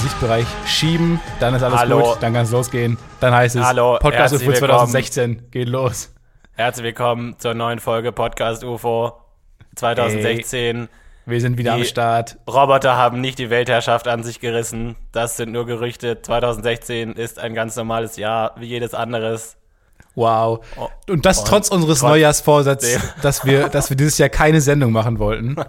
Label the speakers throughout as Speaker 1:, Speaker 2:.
Speaker 1: Sichtbereich schieben. Dann ist alles
Speaker 2: Hallo.
Speaker 1: gut, dann kann es losgehen. Dann heißt es
Speaker 2: Hallo,
Speaker 1: Podcast
Speaker 2: herzlich
Speaker 1: UFO 2016 geht los.
Speaker 2: Herzlich willkommen zur neuen Folge Podcast UFO 2016.
Speaker 1: Wir sind wieder
Speaker 2: Die-
Speaker 1: am Start.
Speaker 2: Roboter haben nicht die Weltherrschaft an sich gerissen. Das sind nur Gerüchte. 2016 ist ein ganz normales Jahr, wie jedes anderes.
Speaker 1: Wow.
Speaker 2: Oh,
Speaker 1: Und das
Speaker 2: und
Speaker 1: trotz unseres Neujahrsvorsatzes, dass wir, dass wir dieses Jahr keine Sendung machen wollten.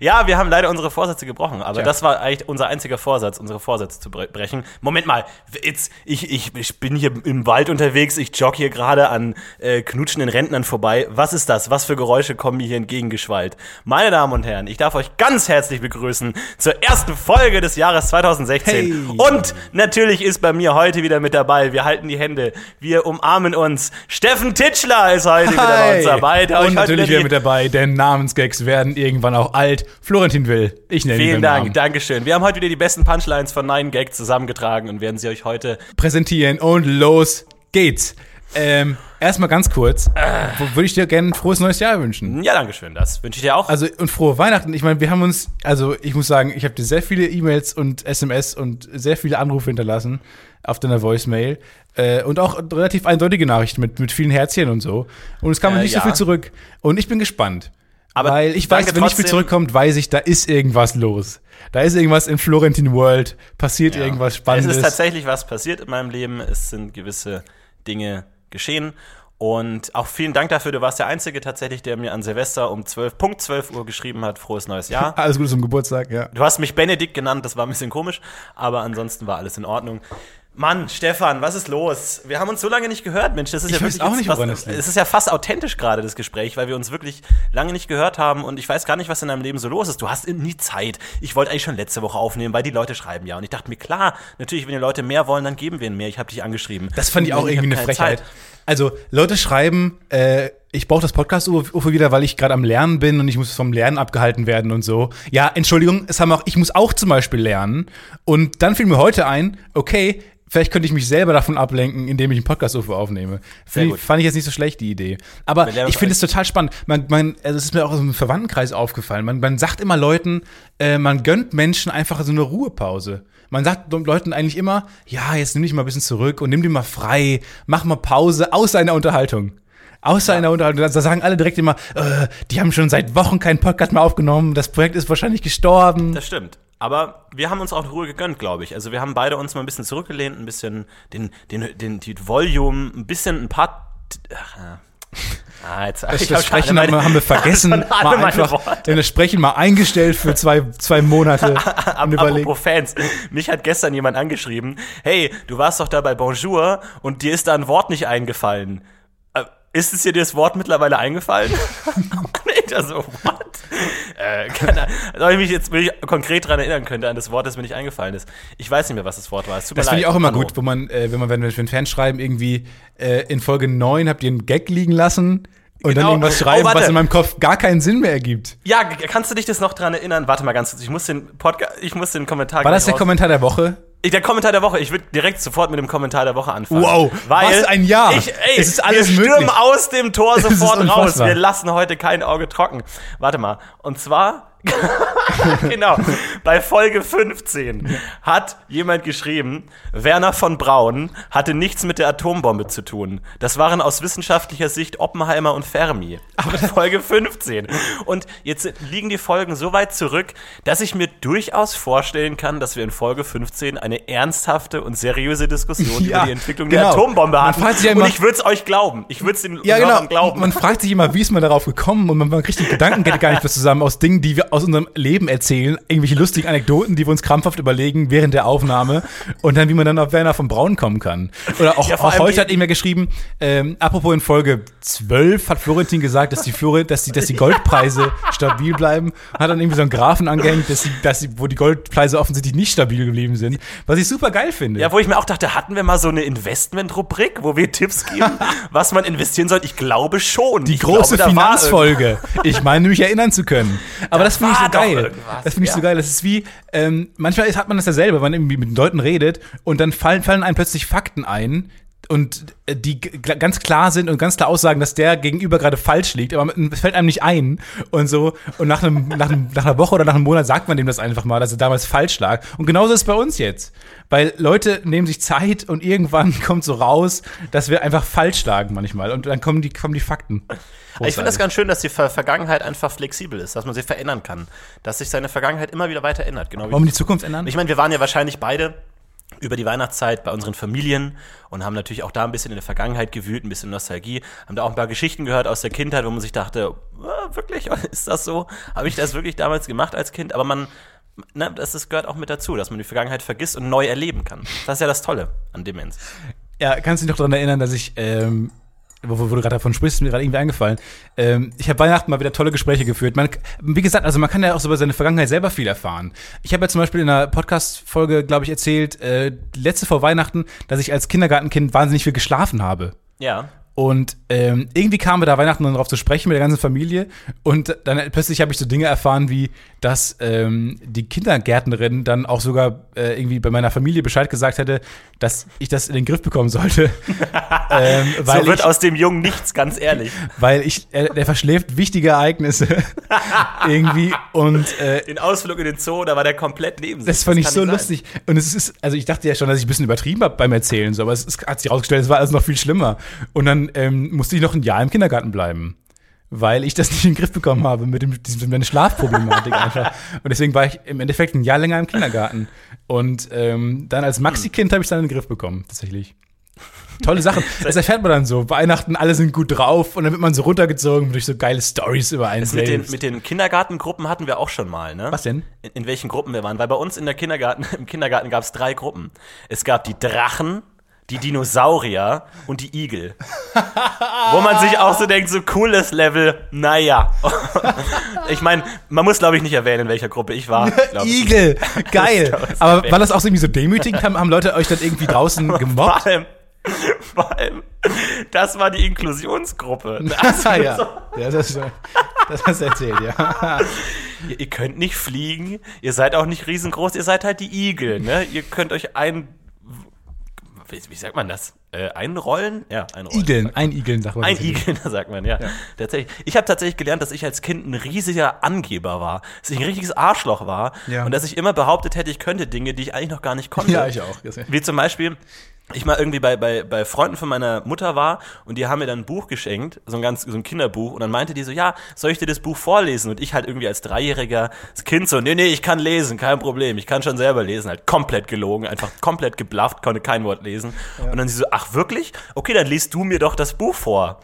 Speaker 2: Ja, wir haben leider unsere Vorsätze gebrochen, aber
Speaker 1: Tja.
Speaker 2: das war eigentlich unser einziger Vorsatz, unsere Vorsätze zu bre- brechen. Moment mal, jetzt, ich, ich, ich bin hier im Wald unterwegs, ich jogge hier gerade an äh, knutschenden Rentnern vorbei. Was ist das? Was für Geräusche kommen mir hier entgegengeschwallt? Meine Damen und Herren, ich darf euch ganz herzlich begrüßen zur ersten Folge des Jahres 2016.
Speaker 1: Hey.
Speaker 2: Und natürlich ist bei mir heute wieder mit dabei, wir halten die Hände, wir umarmen uns. Steffen Titschler ist heute wieder bei uns dabei.
Speaker 1: Und natürlich wieder mit dabei, denn Namensgags werden irgendwann auch alt. Florentin Will. Ich nenne ihn
Speaker 2: Vielen
Speaker 1: beim
Speaker 2: Dank,
Speaker 1: Namen.
Speaker 2: Dankeschön. Wir haben heute wieder die besten Punchlines von Nine Gag zusammengetragen und werden sie euch heute.
Speaker 1: Präsentieren und los geht's. Ähm, erstmal ganz kurz, würde ich dir gerne ein frohes neues Jahr wünschen.
Speaker 2: Ja, Dankeschön, das wünsche ich dir auch.
Speaker 1: Also und frohe Weihnachten. Ich meine, wir haben uns, also ich muss sagen, ich habe dir sehr viele E-Mails und SMS und sehr viele Anrufe hinterlassen auf deiner Voicemail äh, und auch relativ eindeutige Nachrichten mit, mit vielen Herzchen und so. Und es kam
Speaker 2: Äh,
Speaker 1: nicht
Speaker 2: ja.
Speaker 1: so viel zurück. Und ich bin gespannt.
Speaker 2: Aber
Speaker 1: weil ich weiß, wenn nicht viel
Speaker 2: trotzdem.
Speaker 1: zurückkommt, weiß ich, da ist irgendwas los. Da ist irgendwas im Florentin World, passiert irgendwas
Speaker 2: es
Speaker 1: Spannendes.
Speaker 2: ist tatsächlich was passiert in meinem Leben. Es sind gewisse Dinge geschehen. Und auch vielen Dank dafür. Du warst der Einzige tatsächlich, der mir an Silvester um 12, Punkt 12 Uhr geschrieben hat, frohes neues Jahr.
Speaker 1: Alles Gute zum Geburtstag, ja.
Speaker 2: Du hast mich Benedikt genannt, das war ein bisschen komisch, aber ansonsten war alles in Ordnung. Mann, Stefan, was ist los? Wir haben uns so lange nicht gehört, Mensch. Das ist
Speaker 1: Ich
Speaker 2: ja wirklich
Speaker 1: auch nicht, woran
Speaker 2: fast,
Speaker 1: liegt.
Speaker 2: Es ist ja fast authentisch gerade das Gespräch, weil wir uns wirklich lange nicht gehört haben und ich weiß gar nicht, was in deinem Leben so los ist. Du hast nie Zeit. Ich wollte eigentlich schon letzte Woche aufnehmen, weil die Leute schreiben ja und ich dachte mir klar, natürlich, wenn die Leute mehr wollen, dann geben wir ihnen mehr. Ich habe dich angeschrieben.
Speaker 1: Das fand ich auch irgendwie eine
Speaker 2: hab keine
Speaker 1: Frechheit.
Speaker 2: Zeit.
Speaker 1: Also, Leute schreiben, äh, ich brauche das Podcast-Ufer wieder, weil ich gerade am Lernen bin und ich muss vom Lernen abgehalten werden und so. Ja, Entschuldigung, es haben auch, ich muss auch zum Beispiel lernen. Und dann fiel mir heute ein, okay, vielleicht könnte ich mich selber davon ablenken, indem ich einen Podcast-Ufer aufnehme. Find, fand ich jetzt nicht so schlecht, die Idee. Aber ich finde es total spannend. Man, man, also es ist mir auch aus dem Verwandtenkreis aufgefallen. Man, man sagt immer Leuten, äh, man gönnt Menschen einfach so eine Ruhepause. Man sagt Leuten eigentlich immer, ja, jetzt nimm dich mal ein bisschen zurück und nimm dir mal frei, mach mal Pause außer einer Unterhaltung. Außer einer Unterhaltung. Da sagen alle direkt immer, äh, die haben schon seit Wochen keinen Podcast mehr aufgenommen, das Projekt ist wahrscheinlich gestorben.
Speaker 2: Das stimmt. Aber wir haben uns auch Ruhe gegönnt, glaube ich. Also wir haben beide uns mal ein bisschen zurückgelehnt, ein bisschen den, den, den, die Volume, ein bisschen ein paar. Ach, ja. Ah, jetzt,
Speaker 1: Das,
Speaker 2: ich
Speaker 1: das
Speaker 2: schon
Speaker 1: Sprechen
Speaker 2: alle
Speaker 1: haben wir, vergessen, mal
Speaker 2: meine
Speaker 1: einfach das Sprechen mal eingestellt für zwei, zwei Monate. überlegen.
Speaker 2: Apropos Fans, mich hat gestern jemand angeschrieben, hey, du warst doch da bei Bonjour und dir ist da ein Wort nicht eingefallen. Ist es dir das Wort mittlerweile eingefallen? und ich da so, what? Äh, keine Ahnung. Soll ich mich jetzt wirklich konkret daran erinnern könnte, an das Wort, das mir nicht eingefallen ist. Ich weiß nicht mehr, was das Wort war.
Speaker 1: Das finde ich auch immer
Speaker 2: Hallo.
Speaker 1: gut, wo man, äh, wenn man, wenn wir Fans schreiben, irgendwie äh, in Folge 9 habt ihr einen Gag liegen lassen und dann
Speaker 2: Genau.
Speaker 1: irgendwas
Speaker 2: Oh,
Speaker 1: schreiben,
Speaker 2: warte.
Speaker 1: was in meinem Kopf gar keinen Sinn mehr ergibt.
Speaker 2: Ja, kannst du dich das noch dran erinnern? Warte mal ganz kurz, ich muss den Podcast, ich muss den Kommentar
Speaker 1: War das der Kommentar der Woche?
Speaker 2: Der Kommentar der Woche. Ich würde direkt sofort mit dem Kommentar der Woche anfangen.
Speaker 1: Wow,
Speaker 2: weil
Speaker 1: was ein Jahr.
Speaker 2: Ich, ey,
Speaker 1: Es ist alles
Speaker 2: wir stürmen
Speaker 1: möglich.
Speaker 2: aus dem Tor sofort raus. Wir lassen heute kein Auge trocken. Warte mal. Und zwar genau, bei Folge 15 hat jemand geschrieben, Werner von Braun hatte nichts mit der Atombombe zu tun. Das waren aus wissenschaftlicher Sicht Oppenheimer und Fermi. Aber Folge 15. Und jetzt liegen die Folgen so weit zurück, dass ich mir durchaus vorstellen kann, dass wir in Folge 15 eine ernsthafte und seriöse Diskussion
Speaker 1: Ja,
Speaker 2: über die Entwicklung
Speaker 1: genau.
Speaker 2: der Atombombe hatten.
Speaker 1: ja
Speaker 2: und
Speaker 1: immer-
Speaker 2: ich würde es euch glauben. Ich würde es den
Speaker 1: Ja, genau.
Speaker 2: glauben.
Speaker 1: Man fragt sich immer, wie ist man darauf gekommen und man, kriegt die Gedanken gar nicht mehr zusammen aus Dingen, die wir aus unserem Leben erzählen, irgendwelche lustigen Anekdoten, die wir uns krampfhaft überlegen während der Aufnahme und dann, wie man dann auf Werner von Braun kommen kann. Oder auch,
Speaker 2: Ja,
Speaker 1: auch heute hat irgendwer geschrieben, ähm, apropos in Folge 12 hat Florentin gesagt, dass die, Flore, dass die, dass die Goldpreise stabil bleiben. Hat dann irgendwie so einen Graphen angehängt, dass sie, dass sie, wo die Goldpreise offensichtlich nicht stabil geblieben sind. Was ich super geil finde.
Speaker 2: Ja, wo ich mir auch dachte, hatten wir mal so eine Investment-Rubrik, wo wir Tipps geben, was man investieren soll? Ich glaube schon.
Speaker 1: Die
Speaker 2: ich
Speaker 1: große
Speaker 2: glaube, da
Speaker 1: Finanzfolge. Ich meine, mich erinnern zu können. Aber das finde ich so
Speaker 2: doch
Speaker 1: geil. Das finde ich so
Speaker 2: ja.
Speaker 1: geil. Das ist wie, ähm, manchmal ist, hat man das ja selber, wenn man irgendwie mit den Leuten redet und dann fallen, fallen einem plötzlich Fakten ein, und äh, die ganz klar sind und ganz klar aussagen, dass der gegenüber gerade falsch liegt, aber es fällt einem nicht ein und so. Und nach, einem, nach, einem, nach einer Woche oder nach einem Monat sagt man dem das einfach mal, dass er damals falsch lag. Und genauso ist es bei uns jetzt. Weil Leute nehmen sich Zeit und irgendwann kommt so raus, dass wir einfach falsch lagen manchmal. Und dann kommen die, kommen die Fakten.
Speaker 2: Ich finde das ganz schön, dass die Ver Vergangenheit einfach flexibel ist, dass man sie verändern kann. Dass sich seine Vergangenheit immer wieder weiter ändert. Genau
Speaker 1: wir die Zukunft ändern?
Speaker 2: Ich meine, wir waren ja wahrscheinlich beide über die Weihnachtszeit bei unseren Familien und haben natürlich auch da ein bisschen in der Vergangenheit gewühlt, ein bisschen Nostalgie, haben da auch ein paar Geschichten gehört aus der Kindheit, wo man sich dachte, "Ah, wirklich, ist das so? Habe ich das wirklich damals gemacht als Kind? Aber man, ne, das, das gehört auch mit dazu, dass man die Vergangenheit vergisst und neu erleben kann. Das ist ja das Tolle an Demenz.
Speaker 1: Ja, kannst du dich noch daran erinnern, dass ich, ähm, wo, wo du gerade davon sprichst, ist mir gerade irgendwie eingefallen. Ähm, ich habe Weihnachten mal wieder tolle Gespräche geführt. Man, wie gesagt, also man kann ja auch so über seine Vergangenheit selber viel erfahren. Ich habe ja zum Beispiel in einer Podcast-Folge, glaube ich, erzählt, äh, letzte vor Weihnachten, dass ich als Kindergartenkind wahnsinnig viel geschlafen habe.
Speaker 2: Ja.
Speaker 1: Und ähm, irgendwie kamen wir da Weihnachten dann drauf zu sprechen mit der ganzen Familie. Und dann plötzlich habe ich so Dinge erfahren, wie dass ähm, die Kindergärtnerin dann auch sogar äh, irgendwie bei meiner Familie Bescheid gesagt hätte, dass ich das in den Griff bekommen sollte. ähm,
Speaker 2: so wird
Speaker 1: ich,
Speaker 2: aus dem Jungen nichts, ganz ehrlich.
Speaker 1: weil ich, er, der verschläft wichtige Ereignisse irgendwie. Und äh,
Speaker 2: Den Ausflug in den Zoo, da war der komplett neben sich.
Speaker 1: das fand ich
Speaker 2: kann
Speaker 1: so lustig. Und es ist, also ich dachte ja schon, dass ich ein bisschen übertrieben habe beim Erzählen, so, aber es ist, hat sich herausgestellt, es war alles noch viel schlimmer. Und dann ähm, musste ich noch ein Jahr im Kindergarten bleiben. Weil ich das nicht in den Griff bekommen habe mit, dem, mit meiner Schlafproblematik einfach. Und deswegen war ich im Endeffekt ein Jahr länger im Kindergarten. Und ähm, dann als Maxi-Kind habe ich es dann in den Griff bekommen, tatsächlich. Tolle Sachen. Das erfährt man dann so. Weihnachten, alle sind gut drauf und dann wird man so runtergezogen durch so geile Stories über einen
Speaker 2: Das mit den, mit den Kindergartengruppen hatten wir auch schon mal, ne?
Speaker 1: Was denn?
Speaker 2: In, in welchen Gruppen wir waren. Weil bei uns in der Kindergarten, im Kindergarten gab es drei Gruppen. Es gab die Drachen, die Dinosaurier und die Igel. Wo man sich auch so denkt, so cooles Level, naja. ich meine, man muss, glaube ich, nicht erwähnen, in welcher Gruppe ich war.
Speaker 1: Igel, geil. Aber war das auch so irgendwie so demütigend? Haben, haben Leute euch dann irgendwie draußen
Speaker 2: Vor
Speaker 1: gemobbt?
Speaker 2: allem, vor allem, das war die Inklusionsgruppe.
Speaker 1: Ah, ja. ja das, das hast du erzählt, ja.
Speaker 2: Ihr, ihr könnt nicht fliegen, ihr seid auch nicht riesengroß, ihr seid halt die Igel, ne? Ihr könnt euch ein. Wie, wie sagt man das? Äh, einrollen? Ja, einrollen.
Speaker 1: Igeln, ein Igeln, sagt man.
Speaker 2: Ein
Speaker 1: tatsächlich.
Speaker 2: Igel, sagt man, ja. Tatsächlich. Ich habe tatsächlich gelernt, dass ich als Kind ein riesiger Angeber war. Dass ich ein richtiges Arschloch war.
Speaker 1: Ja.
Speaker 2: Und dass ich immer behauptet hätte, ich könnte Dinge, die ich eigentlich noch gar nicht konnte.
Speaker 1: Ja, ich auch.
Speaker 2: Wie zum Beispiel, ich mal irgendwie bei, bei, bei Freunden von meiner Mutter war und die haben mir dann ein Buch geschenkt, so ein ganz, so ein Kinderbuch, und dann meinte die so, ja, soll ich dir das Buch vorlesen? Und ich halt irgendwie als dreijähriger Kind so, nee, nee, ich kann lesen, kein Problem, ich kann schon selber lesen, halt komplett gelogen, einfach komplett geblufft, konnte kein Wort lesen. Und dann sie so, ach wirklich? Okay, dann liest du mir doch das Buch vor.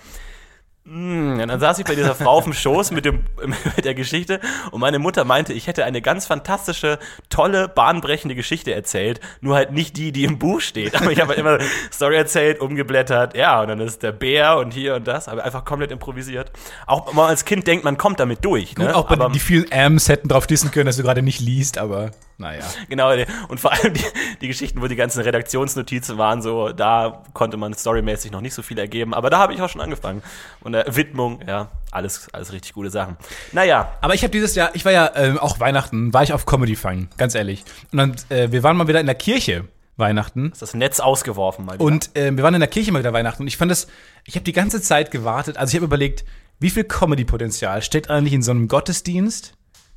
Speaker 2: Hm, und dann saß ich bei dieser Frau auf dem Schoß mit, dem, mit der Geschichte und meine Mutter meinte, ich hätte eine ganz fantastische, tolle, bahnbrechende Geschichte erzählt, nur halt nicht die, die im Buch steht. Aber ich habe halt immer Story erzählt, umgeblättert, ja, und dann ist der Bär und hier und das, aber einfach komplett improvisiert. Auch wenn man als Kind denkt, man kommt damit durch.
Speaker 1: Gut,
Speaker 2: Ne?
Speaker 1: auch bei
Speaker 2: aber,
Speaker 1: die vielen Ams hätten drauf dissen können, dass du gerade nicht liest, aber naja.
Speaker 2: Genau, und vor allem die, die Geschichten, wo die ganzen Redaktionsnotizen waren, so, da konnte man storymäßig noch nicht so viel ergeben, aber da habe ich auch schon angefangen. Und der Widmung, ja, alles, alles richtig gute Sachen. Naja,
Speaker 1: Aber ich habe dieses Jahr, ich war ja ähm, auch Weihnachten, war ich auf Comedy fangen, ganz ehrlich. Und dann, äh, wir waren mal wieder in der Kirche Weihnachten.
Speaker 2: ist das Netz ausgeworfen mal wieder.
Speaker 1: Und äh, wir waren in der Kirche mal wieder Weihnachten und ich fand das, ich habe die ganze Zeit gewartet, also ich habe überlegt, wie viel Comedy-Potenzial steckt eigentlich in so einem Gottesdienst,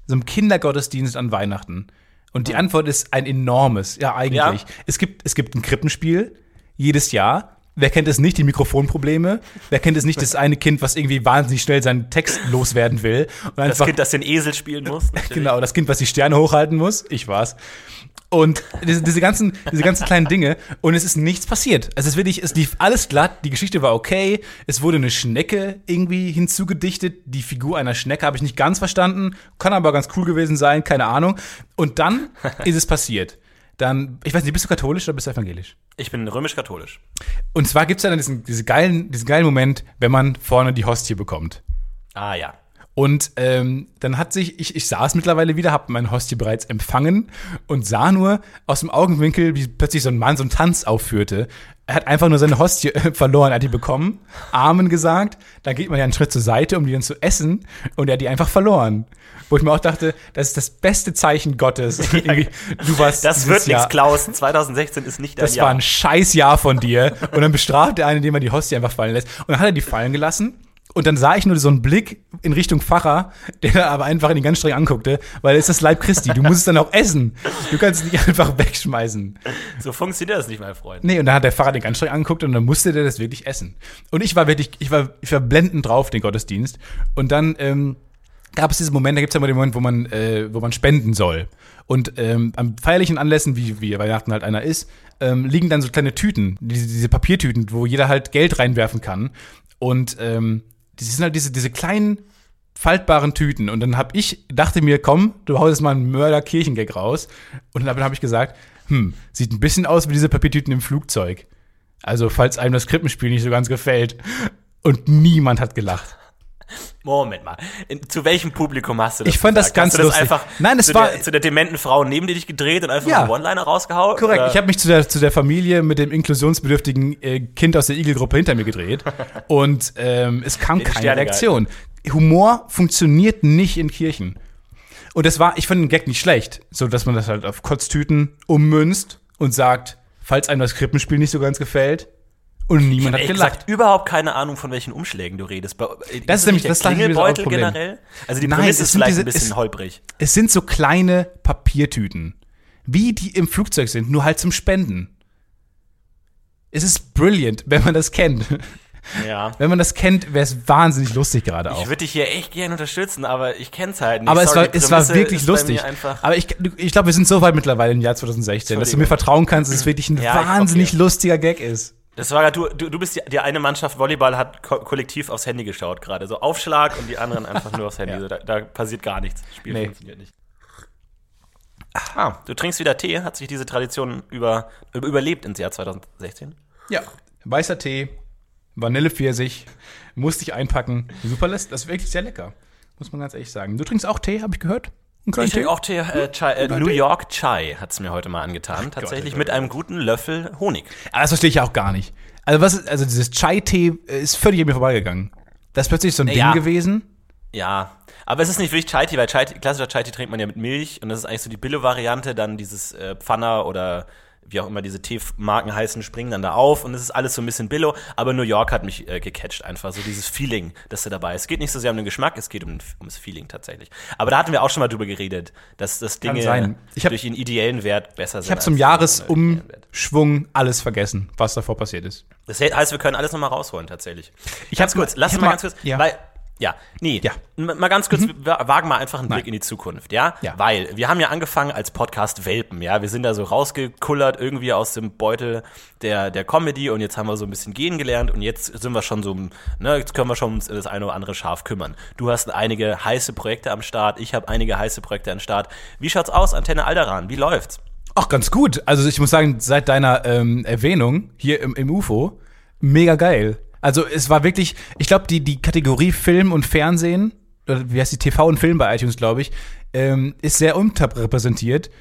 Speaker 1: so einem Kindergottesdienst an Weihnachten? Und die Antwort ist ein enormes, ja eigentlich.
Speaker 2: Ja.
Speaker 1: Es, gibt, es gibt ein Krippenspiel jedes Jahr. Wer kennt es nicht, die Mikrofonprobleme? Wer kennt es nicht, das eine Kind, was irgendwie wahnsinnig schnell seinen Text loswerden will?
Speaker 2: Das
Speaker 1: einfach
Speaker 2: Kind, das den Esel spielen muss. natürlich.
Speaker 1: Genau, das Kind, was die Sterne hochhalten muss. Ich war's. Und diese, diese, ganzen, diese ganzen kleinen Dinge. Und es ist nichts passiert. Also es ist wirklich, es lief alles glatt. Die Geschichte war okay. Es wurde eine Schnecke irgendwie hinzugedichtet. Die Figur einer Schnecke habe ich nicht ganz verstanden. Kann aber ganz cool gewesen sein. Keine Ahnung. Und dann ist es passiert. Dann, ich weiß nicht, bist du katholisch oder bist du evangelisch?
Speaker 2: Ich bin römisch-katholisch.
Speaker 1: Und zwar gibt's ja dann diesen, diesen, geilen, diesen geilen Moment, wenn man vorne die Hostie bekommt.
Speaker 2: Ah ja.
Speaker 1: Und ähm, dann hat sich, ich, ich saß mittlerweile wieder, habe mein Hostie bereits empfangen und sah nur aus dem Augenwinkel, wie plötzlich so ein Mann so einen Tanz aufführte. Er hat einfach nur seine Hostie äh, verloren, er hat die bekommen, Amen gesagt, dann geht man ja einen Schritt zur Seite, um die dann zu essen und er hat die einfach verloren. Wo ich mir auch dachte, das ist das beste Zeichen Gottes. Du warst
Speaker 2: Das wird nichts, Klaus. 2016 ist nicht dein
Speaker 1: das war
Speaker 2: Jahr.
Speaker 1: ein scheiß Jahr von dir. Und dann bestraft er einen, indem er die Hostie einfach fallen lässt. Und dann hat er die fallen gelassen. Und dann sah ich nur so einen Blick in Richtung Pfarrer, der aber einfach ihn ganz streng anguckte, weil es ist das Leib Christi. Du musst es dann auch essen. Du kannst es nicht einfach wegschmeißen.
Speaker 2: So funktioniert das nicht, mein Freund.
Speaker 1: Nee, und dann hat der Pfarrer den ganz streng angeguckt und dann musste der das wirklich essen. Und ich war wirklich, ich war, ich war blendend drauf, den Gottesdienst. Und dann ähm, gab es diesen Moment, da gibt es ja immer den Moment, wo man, äh, wo man spenden soll. Und ähm, an feierlichen Anlässen, wie, wie Weihnachten halt einer ist, ähm, liegen dann so kleine Tüten, diese, diese Papiertüten, wo jeder halt Geld reinwerfen kann. Und ähm, die sind halt diese, diese kleinen faltbaren Tüten. Und dann hab ich, dachte mir, komm, du haust jetzt mal einen Mörder-Kirchengag raus. Und dann habe ich gesagt, hm, sieht ein bisschen aus wie diese Papiertüten im Flugzeug. Also, falls einem das Krippenspiel nicht so ganz gefällt. Und niemand hat gelacht.
Speaker 2: Moment mal. In, zu welchem Publikum hast du das
Speaker 1: Ich fand das
Speaker 2: gesagt?
Speaker 1: ganz
Speaker 2: hast du das
Speaker 1: lustig.
Speaker 2: einfach
Speaker 1: Nein, es
Speaker 2: zu
Speaker 1: war-
Speaker 2: der, zu der dementen Frau neben dir dich gedreht und einfach
Speaker 1: Ja.
Speaker 2: einen One-Liner rausgehauen?
Speaker 1: Korrekt.
Speaker 2: Oder?
Speaker 1: Ich habe mich zu der, zu der Familie mit dem inklusionsbedürftigen äh, Kind aus der Igelgruppe hinter mir gedreht. und ähm, es kam keine
Speaker 2: Sterne
Speaker 1: Reaktion. Humor funktioniert nicht in Kirchen. Und das war, ich fand den Gag nicht schlecht, so dass man das halt auf Kotztüten ummünzt und sagt, falls einem das Krippenspiel nicht so ganz gefällt. Und niemand hat gelacht.
Speaker 2: gesagt, überhaupt keine Ahnung, von welchen Umschlägen du redest. Äh,
Speaker 1: Das ist nämlich- das ich das ist auch ein
Speaker 2: Klingelbeutel generell. Also die
Speaker 1: Nein,
Speaker 2: Prämisse
Speaker 1: es
Speaker 2: ist
Speaker 1: sind
Speaker 2: vielleicht
Speaker 1: diese-
Speaker 2: ein bisschen
Speaker 1: es-
Speaker 2: holprig.
Speaker 1: Es sind so kleine Papiertüten, wie die im Flugzeug sind, nur halt zum Spenden. Es ist brilliant, wenn man das kennt.
Speaker 2: Ja.
Speaker 1: Wenn man das kennt, wäre es wahnsinnig lustig gerade
Speaker 2: Ich
Speaker 1: auch.
Speaker 2: würde dich hier echt gerne unterstützen, aber ich kenn's halt nicht.
Speaker 1: Aber es
Speaker 2: Sorry,
Speaker 1: war,
Speaker 2: die
Speaker 1: es war wirklich lustig. Aber ich, ich glaube, wir sind so weit mittlerweile im Jahr 2016, dass du mir vertrauen kannst, dass es wirklich ein
Speaker 2: Ja, ich-
Speaker 1: wahnsinnig
Speaker 2: okay.
Speaker 1: lustiger Gag ist.
Speaker 2: Das war du, du, du bist die, die eine Mannschaft Volleyball hat ko kollektiv aufs Handy geschaut gerade. So Aufschlag und die anderen einfach nur aufs Handy.
Speaker 1: Ja.
Speaker 2: So, da, da passiert gar nichts. Das Spiel
Speaker 1: Nee.
Speaker 2: funktioniert nicht. Ah, du trinkst wieder Tee. Hat sich diese Tradition über, über, überlebt ins Jahr 2016?
Speaker 1: Ja. Weißer Tee, Vanillepfirsich, musste ich einpacken. Super lässt, das ist wirklich sehr lecker. Muss man ganz ehrlich sagen. Du trinkst auch Tee, habe ich gehört? Kleinen
Speaker 2: Ich trinke auch Tee, äh, Chai, äh, New York Chai hat's mir heute mal angetan. Tatsächlich
Speaker 1: Gott,
Speaker 2: mit einem guten Löffel Honig.
Speaker 1: Aber das verstehe ich ja auch gar nicht. Also was, ist- also dieses Chai-Tee äh, ist völlig an mir vorbeigegangen. Das ist plötzlich so ein
Speaker 2: Ja.
Speaker 1: Ding gewesen.
Speaker 2: Ja, aber es ist nicht wirklich Chai Tea, weil Chai -Tee, klassischer Chai Tea trinkt man ja mit Milch und das ist eigentlich so die Billo-Variante, dann dieses äh, Pfanner oder wie auch immer diese Teemarken heißen, springen dann da auf und es ist alles so ein bisschen Billo, aber New York hat mich äh, gecatcht einfach, so dieses Feeling, das da dabei ist. Es geht nicht so sehr um den Geschmack, es geht um, ums Feeling tatsächlich. Aber da hatten wir auch schon mal drüber geredet, dass das Dinge
Speaker 1: hab-
Speaker 2: durch ihren ideellen Wert besser sind.
Speaker 1: Ich habe zum. Jahresumschwung alles vergessen, was davor passiert ist.
Speaker 2: Das heißt, wir können alles nochmal rausholen, tatsächlich.
Speaker 1: Ich
Speaker 2: ganz
Speaker 1: hab-
Speaker 2: kurz, lass uns mal
Speaker 1: mal-
Speaker 2: ganz kurz,
Speaker 1: ja.
Speaker 2: weil, ja, nee,
Speaker 1: Ja.
Speaker 2: Mal ganz kurz, wir wagen mal einfach einen Blick in die Zukunft, ja?
Speaker 1: Ja.
Speaker 2: Weil wir haben ja angefangen als Podcast Welpen, ja? Wir sind da so rausgekullert irgendwie aus dem Beutel der, der Comedy und jetzt haben wir so ein bisschen gehen gelernt und jetzt sind wir schon so, ne, jetzt können wir schon uns das eine oder andere Schaf kümmern. Du hast einige heiße Projekte am Start, ich habe einige heiße Projekte am Start. Wie schaut's aus, Antenne Alderan? Wie läuft's?
Speaker 1: Ach, ganz gut. Also ich muss sagen, seit deiner ähm, Erwähnung hier im, im UFO, mega geil. Also es war wirklich, ich glaube, die, die Kategorie Film und Fernsehen, oder wie heißt die TV und Film bei iTunes, glaube ich, ähm, ist sehr unterrepräsentiert,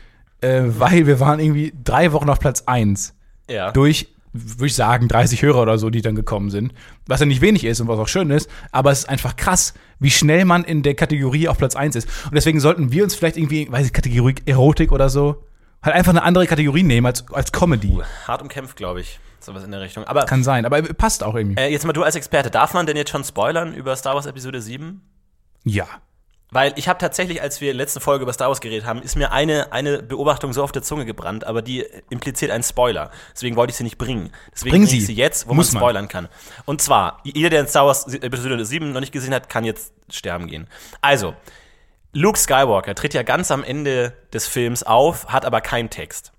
Speaker 1: äh, weil wir waren irgendwie drei Wochen auf Platz eins
Speaker 2: Ja.
Speaker 1: durch, würde ich sagen, 30 Hörer oder so, die dann gekommen sind. Was ja nicht wenig ist und was auch schön ist, aber es ist einfach krass, wie schnell man in der Kategorie auf Platz eins ist. Und deswegen sollten wir uns vielleicht irgendwie, weiß ich, Kategorie Erotik oder so, halt einfach eine andere Kategorie nehmen als, als Comedy.
Speaker 2: Hart umkämpft, glaube ich. Sowas in der Richtung. Aber
Speaker 1: Kann sein, aber passt auch irgendwie.
Speaker 2: äh, jetzt mal du als Experte, darf man denn jetzt schon spoilern über Star Wars Episode 7?
Speaker 1: ja.
Speaker 2: Weil ich habe tatsächlich, als wir letzte Folge über Star Wars geredet haben, ist mir eine, eine Beobachtung so auf der Zunge gebrannt, aber die impliziert einen Spoiler. Deswegen wollte ich sie nicht bringen. Deswegen
Speaker 1: Bring
Speaker 2: bringe ich
Speaker 1: sie.
Speaker 2: sie jetzt, wo
Speaker 1: Muss
Speaker 2: man
Speaker 1: man.
Speaker 2: spoilern kann. Und zwar, jeder, der in Star Wars Episode 7 noch nicht gesehen hat, kann jetzt sterben gehen. Also, Luke Skywalker tritt ja ganz am Ende des Films auf, hat aber keinen Text.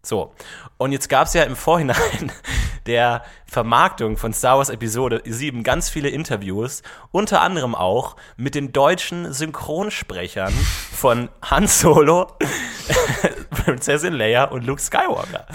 Speaker 2: So, und jetzt gab es ja im Vorhinein der Vermarktung von Star Wars Episode 7 ganz viele Interviews, unter anderem auch mit den deutschen Synchronsprechern von Han Solo, Prinzessin Leia und Luke Skywalker,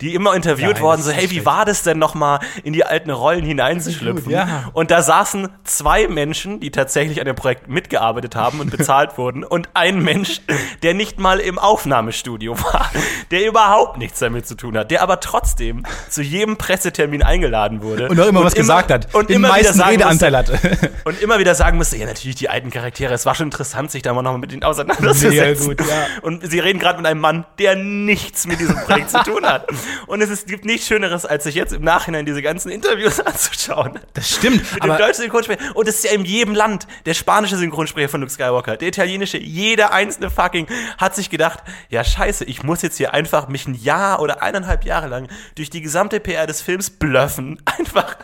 Speaker 2: die immer interviewt
Speaker 1: Nein,
Speaker 2: worden, so, hey, wie war das denn nochmal, in die alten Rollen hineinzuschlüpfen?
Speaker 1: Ja.
Speaker 2: Und da saßen zwei Menschen, die tatsächlich an dem Projekt mitgearbeitet haben und bezahlt wurden und ein Mensch, der nicht mal im Aufnahmestudio war, der überhaupt nichts damit zu tun hat, der aber trotzdem zu jedem Pressetermin eingeladen wurde.
Speaker 1: Und auch immer was gesagt hat.
Speaker 2: Und
Speaker 1: den
Speaker 2: immer wieder
Speaker 1: meisten
Speaker 2: sagen
Speaker 1: Redeanteil
Speaker 2: musste,
Speaker 1: hatte.
Speaker 2: und immer wieder sagen musste, ja, natürlich die alten Charaktere, es war schon interessant, sich da mal noch mit ihnen auseinanderzusetzen.
Speaker 1: Mega gut, ja.
Speaker 2: Und sie reden gerade mit einem Mann, der nichts mit diesem Projekt zu tun hat. Und es ist, gibt nichts Schöneres, als sich jetzt im Nachhinein diese ganzen Interviews anzuschauen.
Speaker 1: Das stimmt.
Speaker 2: Mit dem
Speaker 1: Aber
Speaker 2: deutschen Synchronsprecher. Und das ist ja in jedem Land. Der spanische Synchronsprecher von Luke Skywalker, der italienische, jeder einzelne fucking hat sich gedacht, ja scheiße, ich muss jetzt hier einfach mich ein Jahr oder eineinhalb Jahre lang durch die gesamte PR des Films bluffen. Einfach.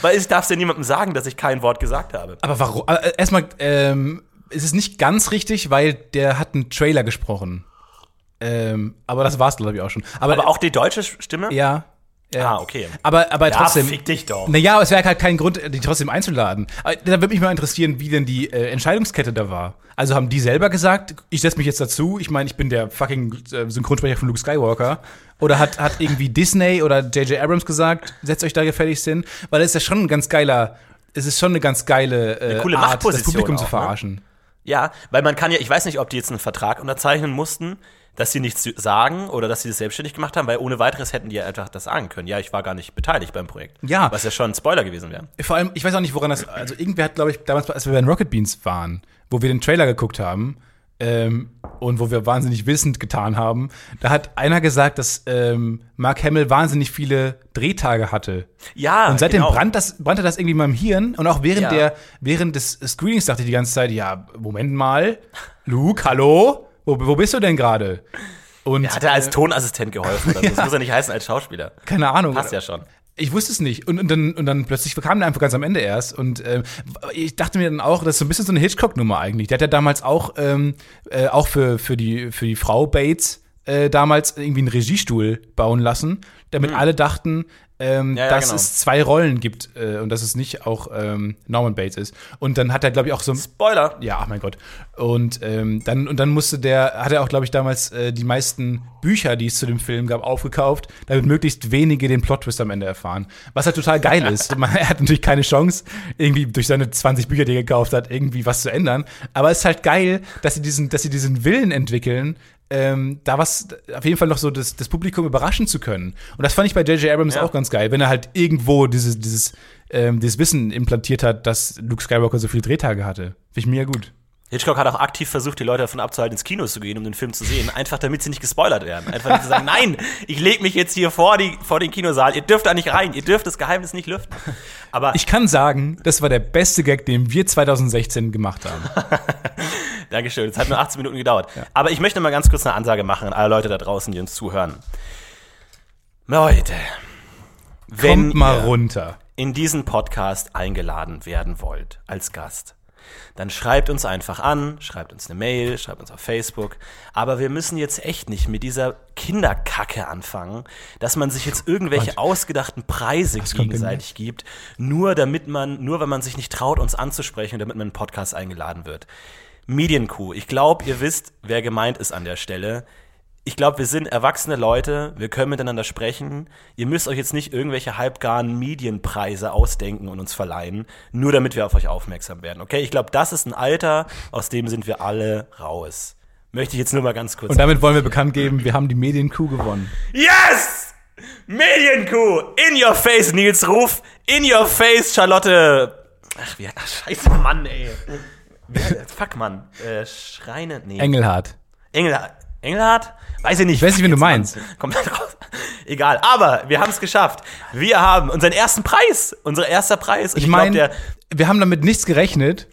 Speaker 2: Weil ich darf es ja niemandem sagen, dass ich kein Wort gesagt habe.
Speaker 1: Aber warum? äh, Erstmal, ähm, ist es nicht ganz richtig, weil der hat einen Trailer gesprochen. Ähm, aber das war's, glaube ich, auch schon. Aber,
Speaker 2: Aber auch die deutsche Stimme?
Speaker 1: ja. Ja.
Speaker 2: Ah, okay.
Speaker 1: Aber, aber
Speaker 2: Ja,
Speaker 1: trotzdem.
Speaker 2: fick dich doch.
Speaker 1: Naja, aber es wäre halt kein Grund, die trotzdem einzuladen. Aber da würde mich mal interessieren, wie denn die äh, Entscheidungskette da war. Also haben die selber gesagt, ich setze mich jetzt dazu, ich meine, ich bin der fucking äh, Synchronsprecher von Luke Skywalker. Oder hat, hat irgendwie Disney oder J.J. Abrams gesagt, setzt euch da gefälligst hin? Weil das ist ja schon ein ganz geiler, es ist schon eine ganz geile äh,
Speaker 2: coole
Speaker 1: Art, das Publikum zu
Speaker 2: auch, ne?
Speaker 1: verarschen.
Speaker 2: Ja, weil man kann ja, ich weiß nicht, ob die jetzt einen Vertrag unterzeichnen mussten, dass sie nichts sagen oder dass sie das selbstständig gemacht haben, weil ohne weiteres hätten die ja einfach das sagen können. Ja, ich war gar nicht beteiligt beim Projekt.
Speaker 1: Ja.
Speaker 2: Was ja schon ein Spoiler gewesen wäre.
Speaker 1: Vor allem, ich weiß auch nicht, woran das. Also, irgendwer hat, glaube ich, damals, als wir bei den Rocket Beans waren, wo wir den Trailer geguckt haben ähm, und wo wir wahnsinnig wissend getan haben, da hat einer gesagt, dass ähm, Mark Hamill wahnsinnig viele Drehtage hatte.
Speaker 2: Ja,
Speaker 1: Und seitdem
Speaker 2: genau.
Speaker 1: brannt das, brannte das irgendwie in meinem Hirn. Und auch während,
Speaker 2: Ja.
Speaker 1: der, während des Screenings dachte ich die ganze Zeit, ja, Moment mal, Luke, hallo? Wo, wo bist du denn gerade? Und
Speaker 2: Er hat ja als
Speaker 1: äh,
Speaker 2: Tonassistent geholfen. Das muss ja nicht heißen als Schauspieler.
Speaker 1: keine Ahnung.
Speaker 2: Passt ja schon.
Speaker 1: Ich wusste es nicht. Und, und, dann, und dann plötzlich kam der einfach ganz am Ende erst. Und ähm, ich dachte mir dann auch, das ist so ein bisschen so eine Hitchcock-Nummer eigentlich. Der hat ja damals auch, ähm, äh, auch für, für, die, für die Frau Bates äh, damals irgendwie einen Regiestuhl bauen lassen, damit alle dachten, ähm,
Speaker 2: Hm. Ja, ja,
Speaker 1: dass
Speaker 2: genau.
Speaker 1: es zwei Rollen gibt äh, und dass es nicht auch ähm, Norman Bates ist. Und dann hat er, glaube ich, auch so
Speaker 2: Spoiler.
Speaker 1: ja, ach mein Gott. Und ähm, dann und dann musste der, hat er auch, glaube ich, damals äh, die meisten Bücher, die es zu dem Film gab, aufgekauft, damit möglichst wenige den Plot-Twist am Ende erfahren. Was halt total geil ist. Man, er hat natürlich keine Chance, irgendwie durch seine 20 Bücher, die er gekauft hat, irgendwie was zu ändern. Aber es ist halt geil, dass sie diesen, dass sie diesen Willen entwickeln, ähm, da was auf jeden Fall noch so das, das Publikum überraschen zu können. Und das fand ich bei J.J. Abrams
Speaker 2: Ja.
Speaker 1: auch ganz geil, wenn er halt irgendwo dieses, dieses, ähm, dieses Wissen implantiert hat, dass Luke Skywalker so viele Drehtage hatte. Finde ich mega gut.
Speaker 2: Hitchcock hat auch aktiv versucht, die Leute davon abzuhalten, ins Kino zu gehen, um den Film zu sehen. Einfach damit sie nicht gespoilert werden. Einfach nicht zu sagen, nein, ich lege mich jetzt hier vor, die, vor den Kinosaal. Ihr dürft da nicht rein. Ihr dürft das Geheimnis nicht lüften. Aber
Speaker 1: Ich kann sagen, das war der beste Gag, den wir 2016 gemacht haben.
Speaker 2: Dankeschön. Es hat nur 18 Minuten gedauert. Aber ich möchte mal ganz kurz eine Ansage machen an alle Leute da draußen, die uns zuhören. Leute, wenn
Speaker 1: Kommt mal
Speaker 2: ihr
Speaker 1: runter.
Speaker 2: in diesen Podcast eingeladen werden wollt als Gast, dann schreibt uns einfach an, schreibt uns eine Mail, schreibt uns auf Facebook. Aber wir müssen jetzt echt nicht mit dieser Kinderkacke anfangen, dass man sich jetzt irgendwelche
Speaker 1: Gott.
Speaker 2: ausgedachten Preise
Speaker 1: denn
Speaker 2: gegenseitig gibt, nur damit man, nur wenn man sich nicht traut, uns anzusprechen, damit man in einen Podcast eingeladen wird. Medienkuh. Ich glaube, ihr wisst, wer gemeint ist an der Stelle. Ich glaube, wir sind erwachsene Leute, wir können miteinander sprechen. Ihr müsst euch jetzt nicht irgendwelche halbgaren Medienpreise ausdenken und uns verleihen, nur damit wir auf euch aufmerksam werden. Okay, ich glaube, das ist ein Alter, aus dem sind wir alle raus. Möchte ich jetzt nur mal ganz kurz.
Speaker 1: Und damit wollen wir bekannt geben, wir haben die Medienkuh gewonnen.
Speaker 2: yes! Medienkuh! In your face, Nils Ruf! In your face, Charlotte! Ach, wie, ach, scheiße, Mann, ey. Fuck, Mann. Äh, Schreine, nee.
Speaker 1: Engelhardt.
Speaker 2: Engelhardt. Engelhardt? Weiß ich nicht.
Speaker 1: Ich weiß nicht, wen du meinst.
Speaker 2: Komplett raus. Egal. Aber wir haben es geschafft. Wir haben unseren ersten Preis. Unser erster Preis. Und
Speaker 1: Ich
Speaker 2: glaub,
Speaker 1: meine, wir haben damit nichts gerechnet.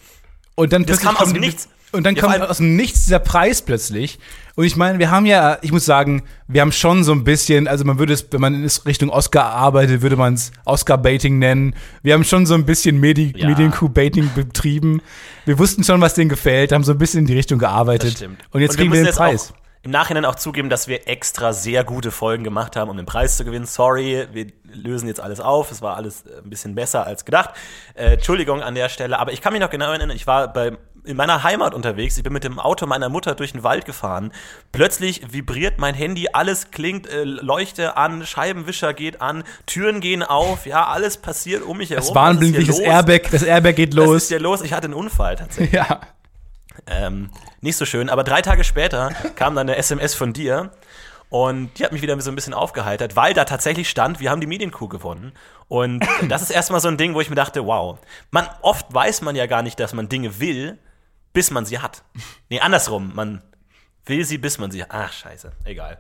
Speaker 1: Und dann
Speaker 2: Das kam aus
Speaker 1: kommt
Speaker 2: dem Nichts.
Speaker 1: Und dann
Speaker 2: Ja,
Speaker 1: kommt aus dem Nichts dieser Preis plötzlich. Und ich meine, wir haben ja, ich muss sagen, wir haben schon so ein bisschen, also man würde es, wenn man in Richtung Oscar arbeitet, würde man es Oscar-Baiting nennen. Wir haben schon so ein bisschen Medi
Speaker 2: Ja.
Speaker 1: Medienkuh-Baiting betrieben. Wir wussten schon, was denen gefällt, haben so ein bisschen in die Richtung gearbeitet. Und jetzt
Speaker 2: wir
Speaker 1: kriegen wir
Speaker 2: müssen
Speaker 1: den Preis.
Speaker 2: Im Nachhinein auch zugeben, dass wir extra sehr gute Folgen gemacht haben, um den Preis zu gewinnen. Sorry, wir lösen jetzt alles auf. Es war alles äh, ein bisschen besser als gedacht. Äh, Entschuldigung an der Stelle. Aber ich kann mich noch genau erinnern, ich war bei in meiner Heimat unterwegs. Ich bin mit dem Auto meiner Mutter durch den Wald gefahren. Plötzlich vibriert mein Handy, alles klingt, äh, Leuchte an, Scheibenwischer geht an, Türen gehen auf, ja, alles passiert um mich herum.
Speaker 1: Das warnblinkliches Airbag, das Airbag geht los.
Speaker 2: Was ist hier los? Ich hatte einen Unfall tatsächlich.
Speaker 1: Ja.
Speaker 2: Ähm, nicht so schön, aber drei Tage später kam dann eine SMS von dir und die hat mich wieder so ein bisschen aufgeheitert, weil da tatsächlich stand, wir haben die Medienkuh gewonnen. Und das ist erstmal so ein Ding, wo ich mir dachte, wow, man, oft weiß man ja gar nicht, dass man Dinge will, bis man sie hat. Nee, andersrum, man will sie, bis man sie hat. Ach, scheiße, egal.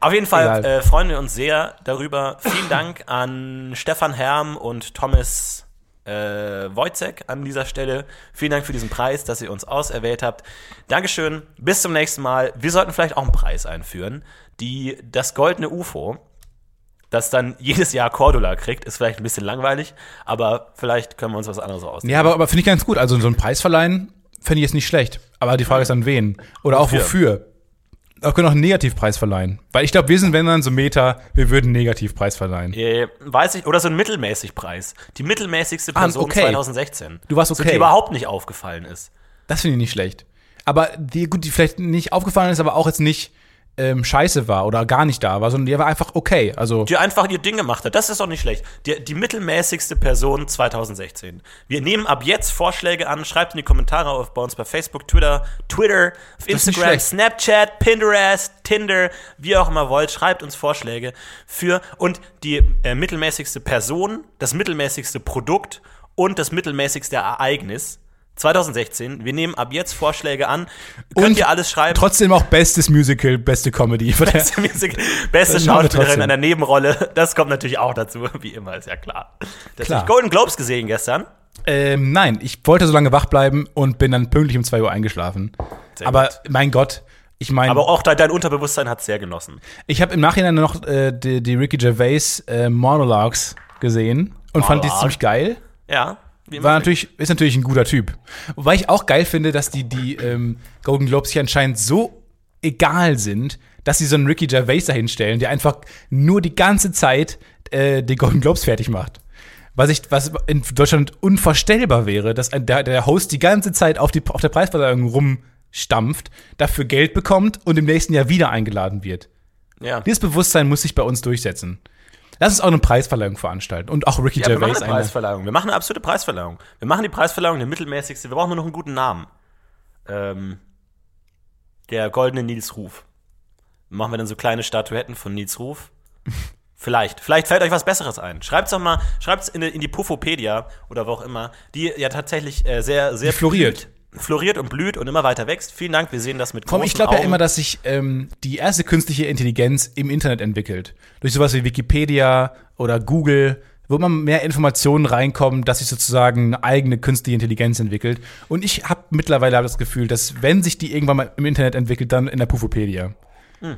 Speaker 2: Auf jeden Fall äh, freuen wir uns sehr darüber. Vielen Dank an Stefan Herm und Thomas äh, Wojcek an dieser Stelle. Vielen Dank für diesen Preis, dass ihr uns auserwählt habt. Dankeschön, bis zum nächsten Mal. Wir sollten vielleicht auch einen Preis einführen. Die, das goldene UFO, das dann jedes Jahr Cordula kriegt, ist vielleicht ein bisschen langweilig, aber vielleicht können wir uns was anderes ausdenken.
Speaker 1: Ja, aber, aber finde ich ganz gut. Also so einen Preis verleihen, fände ich jetzt nicht schlecht. Aber die Frage ist an wen? Oder auch
Speaker 2: Wofür?
Speaker 1: Wir können auch einen Negativpreis verleihen. Weil ich glaube, wir sind, wenn dann so Meta, wir würden einen Negativpreis verleihen.
Speaker 2: Äh, weiß ich, oder so ein mittelmäßig Preis. Die mittelmäßigste
Speaker 1: Ah,
Speaker 2: Person
Speaker 1: okay.
Speaker 2: 2016.
Speaker 1: Du warst
Speaker 2: So,
Speaker 1: okay.
Speaker 2: die überhaupt nicht aufgefallen ist.
Speaker 1: Das finde ich nicht schlecht. Aber die, gut, die vielleicht nicht aufgefallen ist, aber auch jetzt nicht ähm, scheiße war oder gar nicht da war, sondern die war einfach okay. Also
Speaker 2: Die einfach ihr Ding gemacht hat. Das ist doch nicht schlecht. Die, die mittelmäßigste Person 2016. Wir nehmen ab jetzt Vorschläge an. Schreibt in die Kommentare auf bei uns bei Facebook, Twitter, Twitter, auf Instagram. Snapchat, Pinterest, Tinder, wie auch immer wollt. Schreibt uns Vorschläge für und die äh, mittelmäßigste Person, das mittelmäßigste Produkt und das mittelmäßigste Ereignis. 2016. Wir nehmen ab jetzt Vorschläge an. Könnt
Speaker 1: Und
Speaker 2: ihr alles schreiben?
Speaker 1: trotzdem auch bestes Musical, beste Comedy.
Speaker 2: Beste, Musik, beste Schauspielerin in der Nebenrolle, das kommt natürlich auch dazu, wie immer, ist ja klar. Das
Speaker 1: Klar.
Speaker 2: Golden Globes gesehen gestern.
Speaker 1: Ähm, nein, ich wollte so lange wach bleiben und bin dann pünktlich um 2 Uhr eingeschlafen.
Speaker 2: Sehr
Speaker 1: Aber
Speaker 2: gut.
Speaker 1: mein Gott, ich meine,
Speaker 2: Aber auch dein, dein Unterbewusstsein hat es sehr genossen.
Speaker 1: ich habe im Nachhinein noch äh, die, die Ricky Gervais äh, Monologues gesehen und fand die ziemlich geil.
Speaker 2: Ja.
Speaker 1: War natürlich, ist natürlich ein guter Typ. Wobei ich auch geil finde, dass die, die ähm, Golden Globes hier anscheinend so egal sind, dass sie so einen Ricky Gervais dahinstellen, der einfach nur die ganze Zeit äh, die Golden Globes fertig macht. Was, ich, was in Deutschland unvorstellbar wäre, dass ein, der, der Host die ganze Zeit auf, die, auf der Preisverleihung rumstampft, dafür Geld bekommt und im nächsten Jahr wieder eingeladen wird.
Speaker 2: ja.
Speaker 1: Dieses Bewusstsein muss sich bei uns durchsetzen. Lass uns auch eine Preisverleihung veranstalten und auch Ricky
Speaker 2: ja, wir machen
Speaker 1: Gervais
Speaker 2: eine. Preisverleihung. Wir machen eine absolute Preisverleihung. Wir machen die Preisverleihung, der mittelmäßigste. Wir brauchen nur noch einen guten Namen. Ähm, der goldene Nils Ruf. Machen wir dann so kleine Statuetten von Nils Ruf. Vielleicht. Vielleicht fällt euch was Besseres ein. Schreibt's doch mal, schreibt's in, die- in die Puffopedia oder wo auch immer, die ja tatsächlich äh, sehr, sehr
Speaker 1: Die floriert.
Speaker 2: Floriert und blüht und immer weiter wächst. Vielen Dank, wir sehen das mit
Speaker 1: Komm,
Speaker 2: großen
Speaker 1: ich glaube ja immer, dass sich ähm, die erste künstliche Intelligenz im Internet entwickelt. Durch sowas wie Wikipedia oder Google, wo immer mehr Informationen reinkommen, dass sich sozusagen eine eigene künstliche Intelligenz entwickelt. Und ich habe mittlerweile das Gefühl, dass wenn sich die irgendwann mal im Internet entwickelt, dann in der Pufopedia.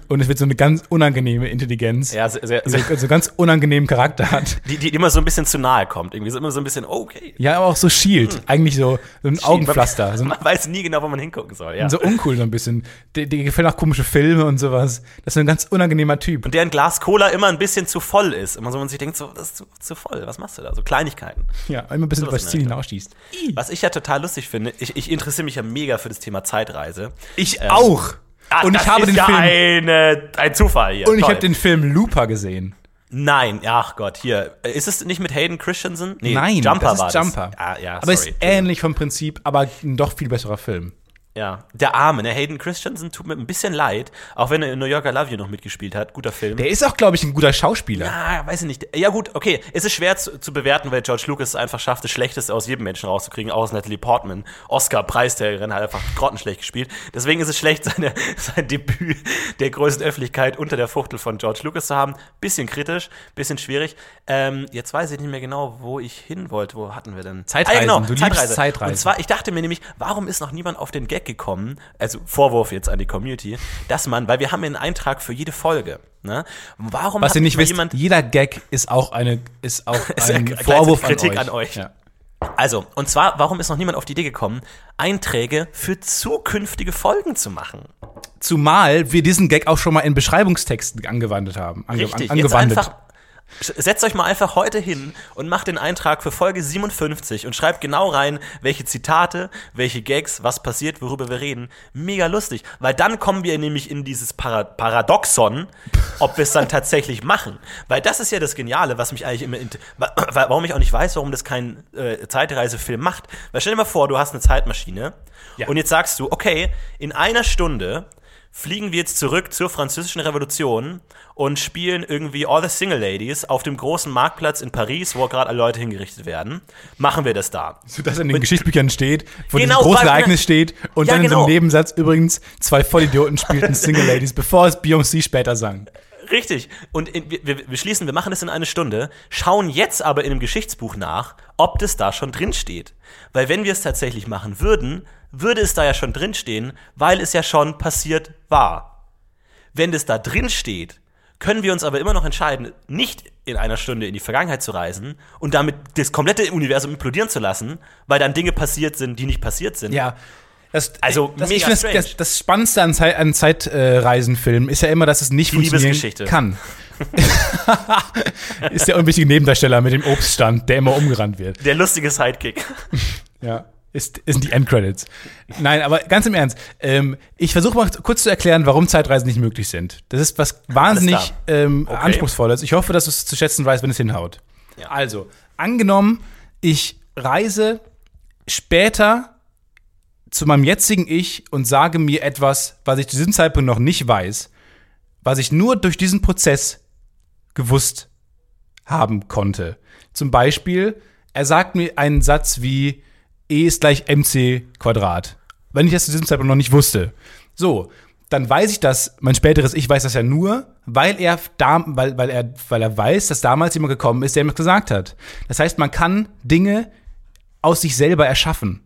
Speaker 1: Und es wird so eine ganz unangenehme Intelligenz,
Speaker 2: Hm. Ja, sehr, sehr,
Speaker 1: die
Speaker 2: sehr,
Speaker 1: so, so einen ganz unangenehmen Charakter hat.
Speaker 2: die, die immer so ein bisschen zu nahe kommt. Irgendwie so immer so ein bisschen, okay.
Speaker 1: Ja, aber auch so Shield. Eigentlich so, so ein Augenpflaster. So, ein,
Speaker 2: Man weiß nie genau, wo man hingucken soll. Ja.
Speaker 1: so uncool so ein bisschen. Die, die gefällt auch komische Filme und sowas. Das ist ein ganz unangenehmer Typ.
Speaker 2: Und deren Glas Cola immer ein bisschen zu voll ist. Immer so, man sich denkt, so, das ist zu, zu voll. Was machst du da? So Kleinigkeiten.
Speaker 1: Ja, immer ein bisschen über das Ziel hinausschießt.
Speaker 2: Was ich ja total lustig finde, ich, ich interessiere mich ja mega für das Thema Zeitreise.
Speaker 1: Ich auch.
Speaker 2: Ah,
Speaker 1: und
Speaker 2: das
Speaker 1: ich habe den
Speaker 2: ja
Speaker 1: Film
Speaker 2: Eine, ein Zufall hier.
Speaker 1: und ich habe den Film Looper gesehen.
Speaker 2: Nein, ach Gott, hier. Ist es nicht mit Hayden Christensen? Nee,
Speaker 1: Nein,
Speaker 2: Jumper
Speaker 1: das ist
Speaker 2: war
Speaker 1: Jumper.
Speaker 2: das. Ah, ja,
Speaker 1: aber
Speaker 2: sorry.
Speaker 1: ist ähnlich vom Prinzip, aber ein doch viel besserer Film.
Speaker 2: Ja, der Arme, ne? Hayden Christensen tut mir ein bisschen leid, auch wenn er in New York I Love You noch mitgespielt hat. Guter Film.
Speaker 1: Der ist auch, glaube ich, ein guter Schauspieler.
Speaker 2: Ah, weiß ich nicht. Ja gut, okay. Es ist schwer zu, zu bewerten, weil George Lucas es einfach schafft, das Schlechteste aus jedem Menschen rauszukriegen, aus Natalie Portman. Oscar-Preisträgerin hat einfach grottenschlecht gespielt. Deswegen ist es schlecht, seine, sein Debüt der größten Öffentlichkeit unter der Fuchtel von George Lucas zu haben. Bisschen kritisch, bisschen schwierig. Ähm, jetzt weiß ich nicht mehr genau, wo ich hin wollte. Wo hatten wir denn?
Speaker 1: Zeitreisen.
Speaker 2: Ah, genau,
Speaker 1: Du liebst
Speaker 2: Zeitreise.
Speaker 1: Zeitreisen.
Speaker 2: Und zwar, ich dachte mir nämlich, warum ist noch niemand auf den Gag gekommen, also Vorwurf jetzt an die Community, dass man, weil wir haben einen Eintrag für jede Folge, ne? Warum
Speaker 1: Was ihr nicht wisst,
Speaker 2: jemand
Speaker 1: jeder Gag ist auch eine ist auch
Speaker 2: Ist
Speaker 1: ein
Speaker 2: gleichzeitig
Speaker 1: Vorwurf
Speaker 2: Kritik
Speaker 1: an
Speaker 2: an
Speaker 1: euch.
Speaker 2: euch.
Speaker 1: Ja.
Speaker 2: Also, und zwar, warum ist noch niemand auf die Idee gekommen, Einträge für zukünftige Folgen zu machen?
Speaker 1: Zumal wir diesen Gag auch schon mal in Beschreibungstexten angewandt haben. Ange
Speaker 2: Richtig,
Speaker 1: an,
Speaker 2: jetzt einfach, Setzt euch mal einfach heute hin und macht den Eintrag für Folge 57 und schreibt genau rein, welche Zitate, welche Gags, was passiert, worüber wir reden. Mega lustig, weil dann kommen wir nämlich in dieses Para Paradoxon, ob wir es dann tatsächlich machen. Weil das ist ja das Geniale, was mich eigentlich immer, warum ich auch nicht weiß, warum das kein äh, Zeitreisefilm macht. Weil stell dir mal vor, du hast eine Zeitmaschine
Speaker 1: Ja.
Speaker 2: und jetzt sagst du, okay, in einer Stunde fliegen wir jetzt zurück zur französischen Revolution und spielen irgendwie All the Single Ladies auf dem großen Marktplatz in Paris, wo gerade alle Leute hingerichtet werden. Machen wir das da.
Speaker 1: So dass in den Geschichtsbüchern steht, wo
Speaker 2: Genau,
Speaker 1: große
Speaker 2: weil-
Speaker 1: Ereignis steht und
Speaker 2: Ja,
Speaker 1: dann in so
Speaker 2: genau.
Speaker 1: einem Nebensatz übrigens zwei Vollidioten spielten Single Ladies, bevor es Beyoncé später sang.
Speaker 2: Richtig. Und in, wir, wir schließen, wir machen das in eine Stunde, schauen jetzt aber in einem Geschichtsbuch nach, ob das da schon drin steht. Weil wenn wir es tatsächlich machen würden, würde es da ja schon drin stehen, weil es ja schon passiert war. Wenn das da drin steht, können wir uns aber immer noch entscheiden, nicht in einer Stunde in die Vergangenheit zu reisen und damit das komplette Universum implodieren zu lassen, weil dann Dinge passiert sind, die nicht passiert sind.
Speaker 1: Ja. Das,
Speaker 2: Also,
Speaker 1: das,
Speaker 2: mega
Speaker 1: ich finde, das, das Spannendste an, Zeit, an Zeitreisenfilmen ist ja immer, dass es nicht
Speaker 2: Die
Speaker 1: funktionieren
Speaker 2: Liebesgeschichte.
Speaker 1: kann. ist der unwichtige Nebendarsteller mit dem Obststand, der immer umgerannt wird.
Speaker 2: Der lustige Sidekick.
Speaker 1: Ja. Ist, ist die Endcredits. Nein, aber ganz im Ernst. Ähm, ich versuche mal kurz zu erklären, warum Zeitreisen nicht möglich sind. Das ist was wahnsinnig ähm,
Speaker 2: Okay.
Speaker 1: Anspruchsvolles. Ich hoffe, dass du es zu schätzen weißt, wenn es hinhaut.
Speaker 2: Ja.
Speaker 1: Also, angenommen, ich reise später zu meinem jetzigen Ich und sage mir etwas, was ich zu diesem Zeitpunkt noch nicht weiß, was ich nur durch diesen Prozess gewusst haben konnte. Zum Beispiel, er sagt mir einen Satz wie E ist gleich mc Quadrat. Wenn ich das zu diesem Zeitpunkt noch nicht wusste. So, dann weiß ich das, mein späteres Ich weiß das ja nur, weil er, da, weil, weil er, weil er weiß, dass damals jemand gekommen ist, der ihm das gesagt hat. Das heißt, man kann Dinge aus sich selber erschaffen.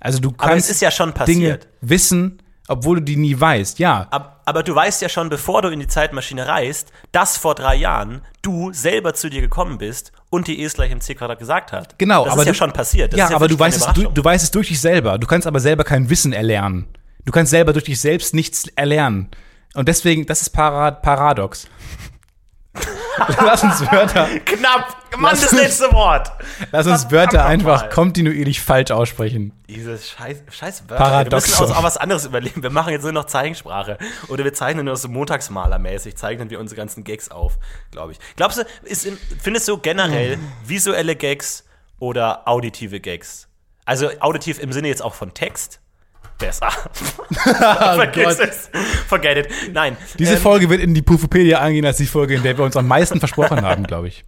Speaker 1: Also du
Speaker 2: Aber
Speaker 1: kannst
Speaker 2: es ist ja schon
Speaker 1: Dinge
Speaker 2: passiert.
Speaker 1: wissen, obwohl du die nie weißt. Ja,
Speaker 2: Ab, aber du weißt ja schon, bevor du in die Zeitmaschine reist, dass vor drei Jahren du selber zu dir gekommen bist und die E ist gleich im C Quadrat gesagt hat.
Speaker 1: Genau,
Speaker 2: das
Speaker 1: aber
Speaker 2: ist ja
Speaker 1: du-
Speaker 2: schon passiert. Das
Speaker 1: ja,
Speaker 2: ist
Speaker 1: aber du weißt, es, du, du weißt es durch dich selber. Du kannst aber selber kein Wissen erlernen. Du kannst selber durch dich selbst nichts erlernen. Und deswegen, das ist para Paradox. lass uns Wörter,
Speaker 2: Knapp! Mann,
Speaker 1: Lass
Speaker 2: das
Speaker 1: uns-
Speaker 2: letzte Wort!
Speaker 1: lass uns
Speaker 2: Verdammt
Speaker 1: Wörter einfach
Speaker 2: nochmal.
Speaker 1: kontinuierlich falsch aussprechen.
Speaker 2: Dieses scheiß, scheiß Wörter.
Speaker 1: Paradoxon.
Speaker 2: Wir müssen uns auch was anderes überlegen. Wir machen jetzt nur noch Zeichensprache. Oder wir zeichnen nur so montagsmalermäßig, zeichnen wir unsere ganzen Gags auf, glaube ich. Glaubst du, ist in, findest du generell visuelle Gags oder auditive Gags? Also auditiv im Sinne jetzt auch von Text? besser. Vergiss es. Forget it. Nein.
Speaker 1: Diese
Speaker 2: ähm,
Speaker 1: Folge wird in die Pufopedia eingehen als die Folge, in der wir uns am meisten versprochen haben, glaube ich.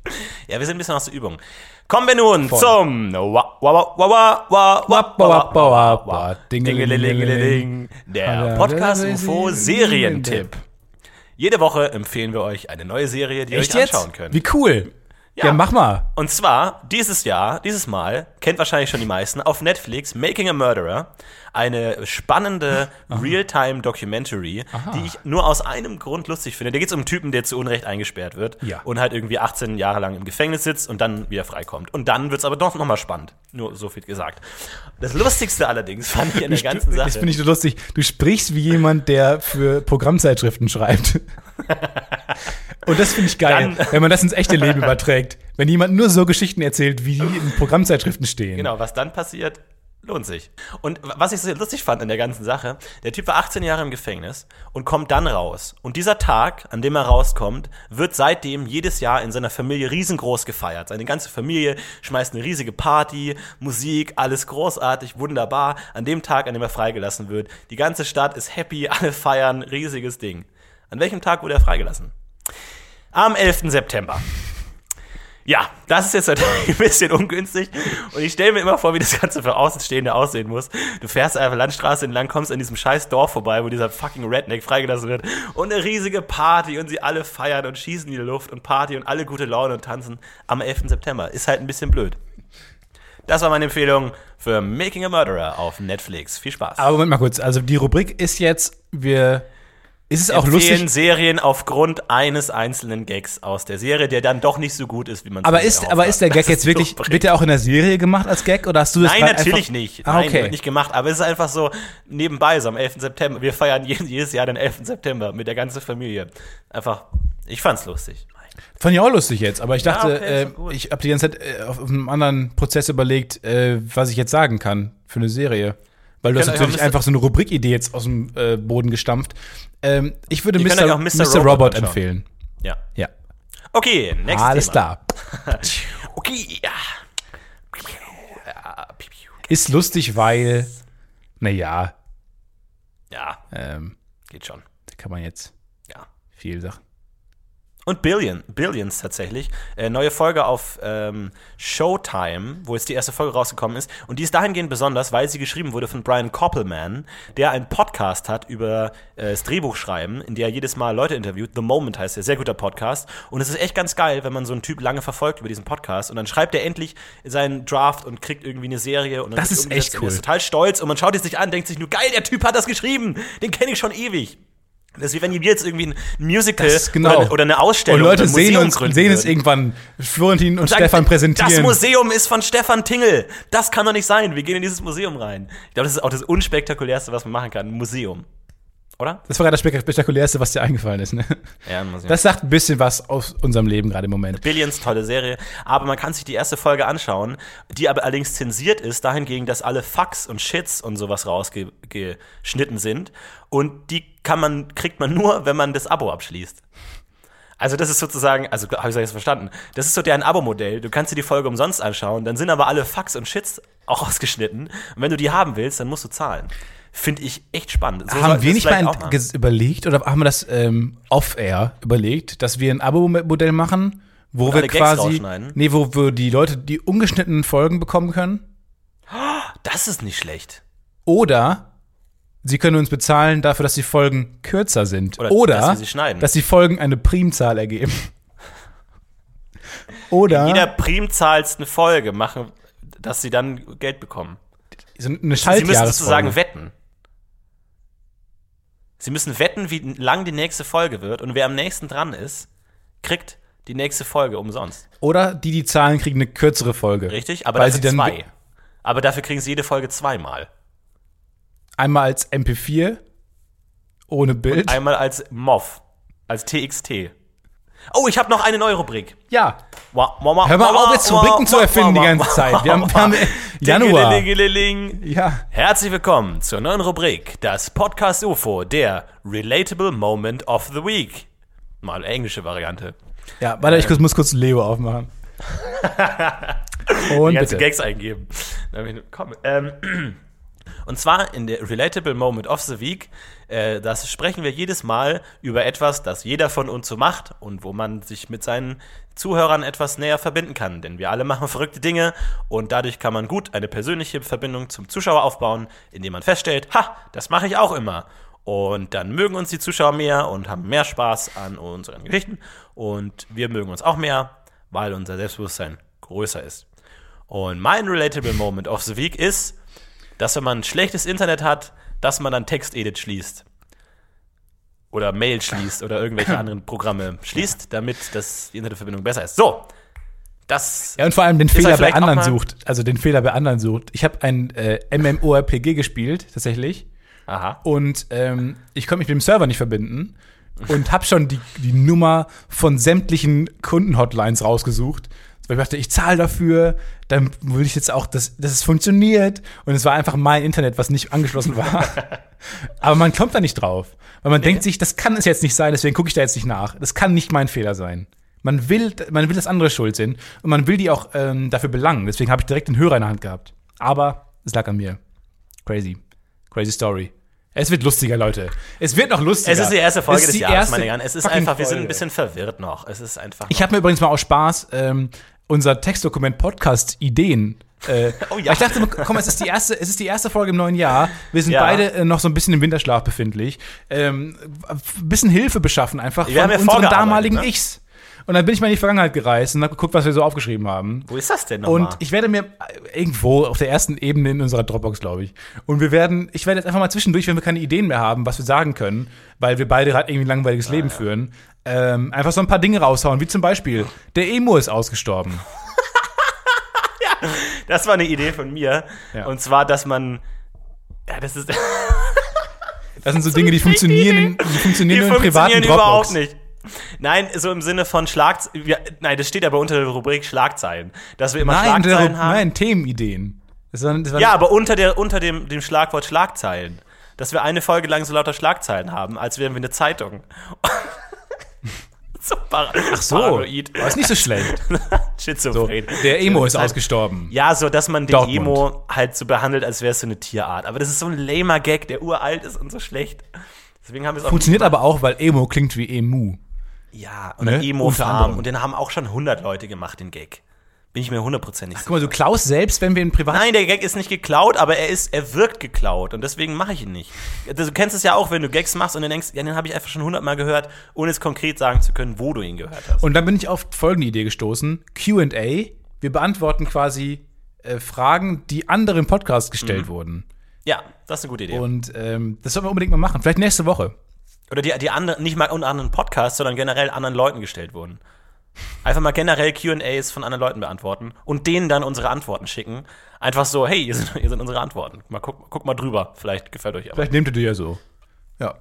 Speaker 2: Ja, wir sind ein bisschen aus der Übung. Kommen wir nun
Speaker 1: Voll.
Speaker 2: zum der Podcast UFO Serientipp. Jede Woche empfehlen wir euch eine neue Serie, die
Speaker 1: Echt
Speaker 2: ihr
Speaker 1: euch
Speaker 2: anschauen jetzt? könnt.
Speaker 1: Wie cool! Ja.
Speaker 2: Ja.
Speaker 1: mach mal.
Speaker 2: Und zwar dieses Jahr, dieses Mal, kennt wahrscheinlich schon die meisten, auf Netflix Making a Murderer. Eine spannende Real-Time-Documentary, die ich nur aus einem Grund lustig finde. Da geht es um einen Typen, der zu Unrecht eingesperrt wird
Speaker 1: Ja.
Speaker 2: und halt irgendwie 18 Jahre lang im Gefängnis sitzt und dann wieder freikommt. Und dann wird es aber doch nochmal spannend. Nur so viel gesagt. Das Lustigste allerdings fand ich in der ganzen
Speaker 1: Das
Speaker 2: Sache.
Speaker 1: finde ich so lustig. Du sprichst wie jemand, der für Programmzeitschriften schreibt. Und das finde ich geil,
Speaker 2: Dann-
Speaker 1: wenn man das ins echte Leben überträgt. Wenn jemand nur so Geschichten erzählt, wie die in Programmzeitschriften stehen.
Speaker 2: Genau, was dann passiert, lohnt sich. Und was ich so lustig fand in der ganzen Sache, der Typ war 18 Jahre im Gefängnis und kommt dann raus. Und dieser Tag, an dem er rauskommt, wird seitdem jedes Jahr in seiner Familie riesengroß gefeiert. Seine ganze Familie schmeißt eine riesige Party, Musik, alles großartig, wunderbar. An dem Tag, an dem er freigelassen wird, die ganze Stadt ist happy, alle feiern, riesiges Ding. An welchem Tag wurde er freigelassen? Am 11. September. Ja, das ist jetzt natürlich ein bisschen ungünstig. Und ich stelle mir immer vor, wie das Ganze für Außenstehende aussehen muss. Du fährst einfach Landstraße entlang, kommst an diesem scheiß Dorf vorbei, wo dieser fucking Redneck freigelassen wird. Und eine riesige Party und sie alle feiern und schießen in die Luft und Party und alle gute Laune und tanzen am 11. September. Ist halt ein bisschen blöd. Das war meine Empfehlung für Making a Murderer auf Netflix. Viel Spaß.
Speaker 1: Aber Moment mal kurz. Also die Rubrik ist jetzt, wir. Ist es auch lustig?
Speaker 2: Serien aufgrund eines einzelnen Gags aus der Serie, der dann doch nicht so gut ist, wie man
Speaker 1: Aber
Speaker 2: sich
Speaker 1: ist, aber
Speaker 2: hat.
Speaker 1: ist der
Speaker 2: Das
Speaker 1: Gag jetzt wirklich,
Speaker 2: so
Speaker 1: wird der auch in der Serie gemacht als Gag oder hast du das
Speaker 2: Nein, natürlich nicht.
Speaker 1: Ah,
Speaker 2: Nein,
Speaker 1: okay.
Speaker 2: wird nicht gemacht. Aber es ist einfach so nebenbei, so am 11. September. Wir feiern je- jedes Jahr den 11. September mit der ganzen Familie. Einfach, ich fand's lustig.
Speaker 1: Fand ich auch lustig jetzt, aber ich
Speaker 2: Ja,
Speaker 1: dachte,
Speaker 2: okay, ist doch
Speaker 1: äh, ich habe die ganze Zeit äh, auf, auf einem anderen Prozess überlegt, äh, was ich jetzt sagen kann für eine Serie. Weil du hast natürlich einfach so eine Rubrik-Idee jetzt aus dem äh, Boden gestampft. Ähm, ich würde Mr.
Speaker 2: Mr.
Speaker 1: Mr.
Speaker 2: Robot
Speaker 1: Robot, empfehlen.
Speaker 2: Ja.
Speaker 1: Ja.
Speaker 2: Okay, nächstes
Speaker 1: Alles
Speaker 2: Thema.
Speaker 1: klar.
Speaker 2: Okay, ja.
Speaker 1: Ist lustig, weil, naja,
Speaker 2: Ja,
Speaker 1: ähm,
Speaker 2: geht schon.
Speaker 1: da kann man jetzt
Speaker 2: Ja.
Speaker 1: viel Sachen.
Speaker 2: Und Billion, Billions tatsächlich. Äh, neue Folge auf ähm, Showtime, wo jetzt die erste Folge rausgekommen ist. Und die ist dahingehend besonders, weil sie geschrieben wurde von Brian Koppelman, der einen Podcast hat über äh, das Drehbuchschreiben, in der er jedes Mal Leute interviewt. The Moment heißt der, sehr guter Podcast. Und es ist echt ganz geil, wenn man so einen Typ lange verfolgt über diesen Podcast. Und dann schreibt er endlich seinen Draft und kriegt irgendwie eine Serie. Und dann
Speaker 1: Das ist echt
Speaker 2: und
Speaker 1: cool.
Speaker 2: Ist total stolz und man schaut es sich an, denkt sich nur, geil, der Typ hat das geschrieben. Den kenne ich schon ewig. Das ist wie wenn wir jetzt irgendwie ein Musical
Speaker 1: Das genau.
Speaker 2: oder, oder eine Ausstellung
Speaker 1: Und Leute
Speaker 2: oder ein
Speaker 1: sehen uns,
Speaker 2: gründen
Speaker 1: sehen es irgendwann Florentin und
Speaker 2: Sagen,
Speaker 1: Stefan präsentieren.
Speaker 2: Das Museum ist von Stefan Tingel. Das kann doch nicht sein. Wir gehen in dieses Museum rein. Ich glaube, das ist auch das unspektakulärste, was man machen kann. Ein Museum. Oder?
Speaker 1: Das war gerade das Spek- spektakulärste, was dir eingefallen ist. Ne?
Speaker 2: Ja, ein Museum.
Speaker 1: Das sagt ein bisschen was aus unserem Leben gerade im Moment.
Speaker 2: Billions, tolle Serie. Aber man kann sich die erste Folge anschauen, die aber allerdings zensiert ist, dahingegen, dass alle Fucks und Shits und sowas rausgeschnitten sind. Und die kann man, kriegt man nur, wenn man das Abo abschließt. Also das ist sozusagen, also habe ich das verstanden, das ist so deren Abo-Modell. Du kannst dir die Folge umsonst anschauen, dann sind aber alle Fucks und Shits auch ausgeschnitten. Und wenn du die haben willst, dann musst du zahlen. Finde ich echt spannend. So
Speaker 1: haben wir nicht mal überlegt oder haben wir das ähm, off-air überlegt, dass wir ein Abo-Modell machen, wo
Speaker 2: Und
Speaker 1: wir quasi, nee, wo wir die Leute die ungeschnittenen Folgen bekommen können?
Speaker 2: Das ist nicht schlecht.
Speaker 1: Oder sie können uns bezahlen dafür, dass die Folgen kürzer sind.
Speaker 2: Oder,
Speaker 1: Oder,
Speaker 2: dass sie schneiden.
Speaker 1: dass die Folgen eine Primzahl ergeben. Oder
Speaker 2: jeder primzahlsten Folge machen, dass sie dann Geld bekommen.
Speaker 1: so eine
Speaker 2: Sie müssen
Speaker 1: Schaltjahresfolge.
Speaker 2: sozusagen wetten. Sie müssen wetten, wie lang die nächste Folge wird und wer am nächsten dran ist, kriegt die nächste Folge umsonst.
Speaker 1: Oder die, die zahlen, kriegen eine kürzere Folge.
Speaker 2: Richtig? Aber
Speaker 1: Weil
Speaker 2: dafür zwei. Aber dafür kriegen sie jede Folge zweimal.
Speaker 1: einmal als MP4 ohne Bild.
Speaker 2: Einmal als MOV, als TXT. Oh, ich habe noch eine neue Rubrik.
Speaker 1: ja. Hör mal auf, jetzt Rubriken zu erfinden die ganze Zeit. Wir haben, wir haben Januar. Ja.
Speaker 2: Herzlich willkommen zur neuen Rubrik, das Podcast UFO, der Relatable Moment of the Week. Mal englische Variante.
Speaker 1: Ja, warte, ich kurz- muss kurz Leo aufmachen. Und
Speaker 2: Die ganzen
Speaker 1: bitte.
Speaker 2: Gags eingeben. Komm, ähm, und zwar in der Relatable Moment of the Week, äh, das sprechen wir jedes Mal über etwas, das jeder von uns so macht und wo man sich mit seinen Zuhörern etwas näher verbinden kann. Denn wir alle machen verrückte Dinge und dadurch kann man gut eine persönliche Verbindung zum Zuschauer aufbauen, indem man feststellt, ha, das mache ich auch immer. Und dann mögen uns die Zuschauer mehr und haben mehr Spaß an unseren Geschichten. Und wir mögen uns auch mehr, weil unser Selbstbewusstsein größer ist. Und mein Relatable Moment of the Week ist, dass wenn man ein schlechtes Internet hat, dass man dann Textedit schließt. Oder Mail schließt oder irgendwelche anderen Programme schließt, damit das, die Internetverbindung besser ist. So, das
Speaker 1: Ja, und vor allem den Fehler
Speaker 2: er
Speaker 1: bei anderen sucht. Also den Fehler bei anderen sucht. Ich habe ein äh, MMORPG gespielt, tatsächlich.
Speaker 2: Aha.
Speaker 1: Und ähm, ich konnte mich mit dem Server nicht verbinden. Und habe schon die, die Nummer von sämtlichen Kundenhotlines rausgesucht. Weil ich dachte, ich zahle dafür, dann will ich jetzt auch, dass, dass es funktioniert. Und es war einfach mein Internet, was nicht angeschlossen war. Aber man kommt da nicht drauf. Weil man denkt sich, das kann es jetzt nicht sein, deswegen gucke ich da jetzt nicht nach. Das kann nicht mein Fehler sein. Man will, man will, dass andere schuld sind. Und man will die auch ähm, dafür belangen. Deswegen habe ich direkt den Hörer in der Hand gehabt. Aber es lag an mir. Crazy. Crazy Story. Es wird lustiger, Leute. Es wird noch lustiger.
Speaker 2: Es ist die erste Folge des Jahres, meine Herren. Es ist einfach, wir sind ein bisschen verwirrt noch. Es ist einfach.
Speaker 1: Ich habe mir übrigens mal aus Spaß ähm, unser Textdokument Podcast Ideen. Äh,
Speaker 2: Oh ja.
Speaker 1: Ich dachte, komm, es ist die erste, es ist die erste Folge im neuen Jahr. Wir sind
Speaker 2: Ja.
Speaker 1: beide äh, noch so ein bisschen im Winterschlaf befindlich. Ähm, ein bisschen Hilfe beschaffen einfach
Speaker 2: Wir
Speaker 1: von unseren damaligen
Speaker 2: ne?
Speaker 1: Ichs. Und dann bin ich mal in die Vergangenheit gereist und habe geguckt, was wir so aufgeschrieben haben.
Speaker 2: Wo ist das denn nochmal?
Speaker 1: Und ich werde mir äh, irgendwo auf der ersten Ebene in unserer Dropbox, glaube ich. Und wir werden, ich werde jetzt einfach mal zwischendurch, wenn wir keine Ideen mehr haben, was wir sagen können, weil wir beide gerade irgendwie ein langweiliges Leben führen, ähm, einfach so ein paar Dinge raushauen, wie zum Beispiel, der Emo ist ausgestorben.
Speaker 2: Das war eine Idee von mir.
Speaker 1: Ja.
Speaker 2: Und zwar, dass man. Ja, das ist.
Speaker 1: Das sind so Dinge, die funktionieren, die funktionieren
Speaker 2: Die
Speaker 1: nur in privaten
Speaker 2: funktionieren
Speaker 1: Dropbox.
Speaker 2: überhaupt nicht. Nein, so im Sinne von Schlagzeilen. Nein, das steht aber unter der Rubrik Schlagzeilen. Dass wir immer
Speaker 1: Nein, der,
Speaker 2: Schlagzeilen haben.
Speaker 1: nein, Themenideen. Das war, das war
Speaker 2: Ja, aber unter, der, unter dem, dem Schlagwort Schlagzeilen. Dass wir eine Folge lang so lauter Schlagzeilen haben, als wären wir eine Zeitung. so, Ach
Speaker 1: so,
Speaker 2: Paranoid.
Speaker 1: war ist nicht so schlecht. So,
Speaker 2: Schizophren.
Speaker 1: der Emo ist
Speaker 2: halt-
Speaker 1: ausgestorben.
Speaker 2: Ja, so, dass man den
Speaker 1: Dortmund.
Speaker 2: Emo halt so behandelt, als wäre es so eine Tierart. Aber das ist so ein lamer Gag, der uralt ist und so schlecht. Deswegen haben wir es
Speaker 1: Funktioniert aber auch, weil Emo klingt wie Emu.
Speaker 2: Ja, und
Speaker 1: Ne?
Speaker 2: Emo-Farm. Und den haben auch schon 100 Leute gemacht, den Gag. Bin ich mir hundertprozentig sicher.
Speaker 1: Guck mal, so Klaus selbst, wenn wir in Privat.
Speaker 2: Nein, der Gag ist nicht geklaut, aber er ist, er wirkt geklaut und deswegen mache ich ihn nicht. Du kennst es ja auch, wenn du Gags machst und dann denkst, ja, den habe ich einfach schon hundertmal gehört, ohne es konkret sagen zu können, wo du ihn gehört hast.
Speaker 1: Und dann bin ich auf folgende Idee gestoßen: QA. Wir beantworten quasi äh, Fragen, die anderen im Podcast gestellt wurden.
Speaker 2: ja, das ist eine gute Idee.
Speaker 1: Und ähm, das sollten wir unbedingt mal machen. Vielleicht nächste Woche.
Speaker 2: Oder die, die anderen, nicht mal unter anderen Podcasts, sondern generell anderen Leuten gestellt wurden. Einfach mal generell QAs von anderen Leuten beantworten und denen dann unsere Antworten schicken. Einfach so, hey, hier sind, hier sind unsere Antworten. Mal guck, guck mal drüber. Vielleicht gefällt euch aber.
Speaker 1: Vielleicht nehmt ihr die ja so. Ja.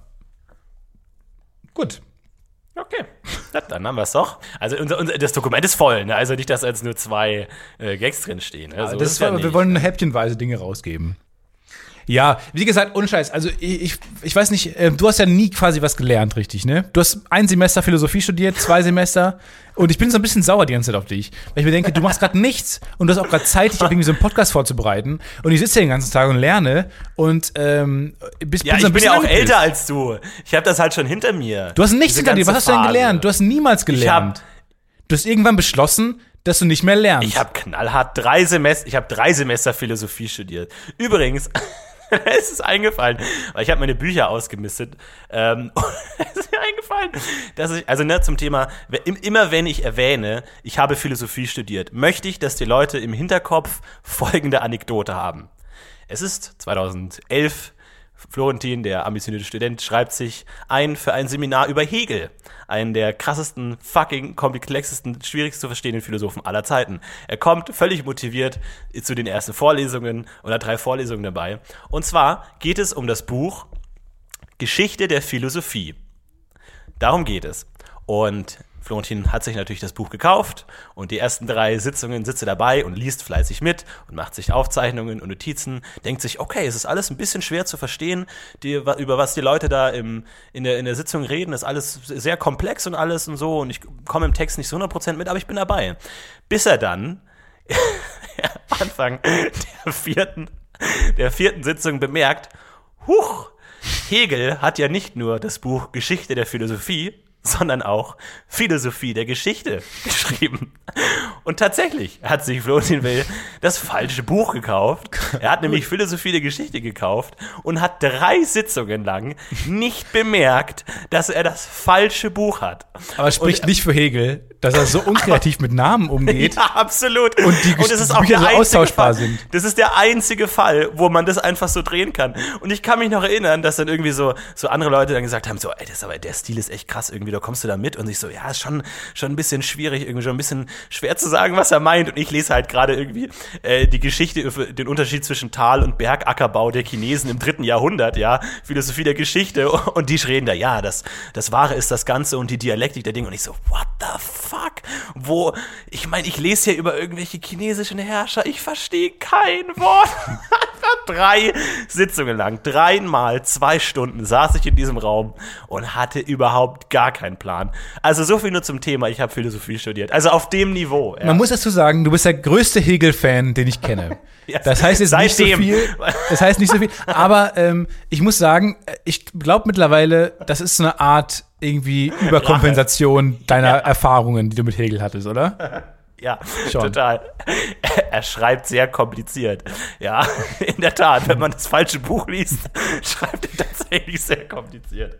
Speaker 1: Gut.
Speaker 2: Okay, dann haben wir es doch. Also unser, unser, das Dokument ist voll, ne? also nicht, dass jetzt nur zwei äh, Gags drinstehen. Ne? So
Speaker 1: das
Speaker 2: ist ja
Speaker 1: wir wollen häppchenweise Dinge rausgeben. Ja, wie gesagt, ohne Scheiß. Also ich, ich, ich weiß nicht, äh, du hast ja nie quasi was gelernt, richtig, ne? Du hast ein Semester Philosophie studiert, zwei Semester. Und ich bin so ein bisschen sauer die ganze Zeit auf dich. Weil ich mir denke, du machst gerade nichts und du hast auch gerade Zeit, dich irgendwie so einen Podcast vorzubereiten. Und ich sitze hier den ganzen Tag und lerne und ähm, bist
Speaker 2: Ja,
Speaker 1: bin so
Speaker 2: ich bin ja auch
Speaker 1: angepisst.
Speaker 2: älter als du. Ich habe das halt schon hinter mir.
Speaker 1: Du hast nichts hinter dir. Was hast du denn gelernt? Du hast niemals gelernt. Du hast irgendwann beschlossen, dass du nicht mehr lernst.
Speaker 2: Ich habe knallhart drei Semester, ich habe drei Semester Philosophie studiert. Übrigens, es ist eingefallen, weil ich habe meine Bücher ausgemistet. Ähm, es ist mir eingefallen, dass ich, also ne, zum Thema, immer wenn ich erwähne, ich habe Philosophie studiert, möchte ich, dass die Leute im Hinterkopf folgende Anekdote haben. Es ist 2011. Florentin, der ambitionierte Student, schreibt sich ein für ein Seminar über Hegel, einen der krassesten, fucking komplexesten, schwierigst zu verstehenden Philosophen aller Zeiten. Er kommt völlig motiviert zu den ersten Vorlesungen oder drei Vorlesungen dabei. Und zwar geht es um das Buch Geschichte der Philosophie. Darum geht es. Und Florentin hat sich natürlich das Buch gekauft und die ersten drei Sitzungen sitzt er dabei und liest fleißig mit und macht sich Aufzeichnungen und Notizen, denkt sich, okay, es ist alles ein bisschen schwer zu verstehen, die, über was die Leute da im, in, der, in der Sitzung reden, ist alles sehr komplex und alles und so und ich komme im Text nicht so 100% mit, aber ich bin dabei. Bis er dann Anfang der vierten, der vierten Sitzung bemerkt, huch, Hegel hat ja nicht nur das Buch Geschichte der Philosophie, sondern auch Philosophie der Geschichte geschrieben. Und tatsächlich hat sich Florentin Will das falsche Buch gekauft. Er hat nämlich Philosophie der Geschichte gekauft und hat drei Sitzungen lang nicht bemerkt, dass er das falsche Buch hat.
Speaker 1: Aber spricht nicht für Hegel, dass er so unkreativ mit Namen umgeht.
Speaker 2: Ja, absolut.
Speaker 1: Und die
Speaker 2: es ist
Speaker 1: Bücher
Speaker 2: auch der
Speaker 1: so austauschbar
Speaker 2: Fall,
Speaker 1: sind.
Speaker 2: Das ist der einzige Fall, wo man das einfach so drehen kann. Und ich kann mich noch erinnern, dass dann irgendwie so, so andere Leute dann gesagt haben, so, ey, das ist aber, der Stil ist echt krass irgendwie, da kommst du da mit. Und ich so, ja, ist schon, schon ein bisschen schwierig, irgendwie schon ein bisschen schwer zu sagen, was er meint. Und ich lese halt gerade irgendwie äh, die Geschichte, den Unterschied zwischen Tal- und Bergackerbau der Chinesen im dritten Jahrhundert, ja, Philosophie der Geschichte. Und die reden da, ja, das, das Wahre ist das Ganze und die Dialektik der Dinge. Und ich so, what the fuck? Wo, ich meine, ich lese hier über irgendwelche chinesischen Herrscher, ich verstehe kein Wort. Drei Sitzungen lang, dreimal zwei Stunden saß ich in diesem Raum und hatte überhaupt gar keinen Plan. Also so viel nur zum Thema, ich habe Philosophie studiert. Also auf dem Niveau. Ja.
Speaker 1: Man muss dazu sagen, du bist der größte Hegel-Fan, den ich kenne.
Speaker 2: Ja,
Speaker 1: Das heißt jetzt nicht so
Speaker 2: seitdem.
Speaker 1: viel. Das heißt nicht so viel. Aber ähm, ich muss sagen, äh, ich glaube mittlerweile, das ist so eine Art irgendwie Überkompensation deiner
Speaker 2: Ja.
Speaker 1: Erfahrungen, die du mit Hegel hattest, oder?
Speaker 2: Ja,
Speaker 1: Schon.
Speaker 2: total. Er schreibt sehr kompliziert. Ja, in der Tat, wenn man das falsche Buch liest, schreibt er tatsächlich sehr kompliziert.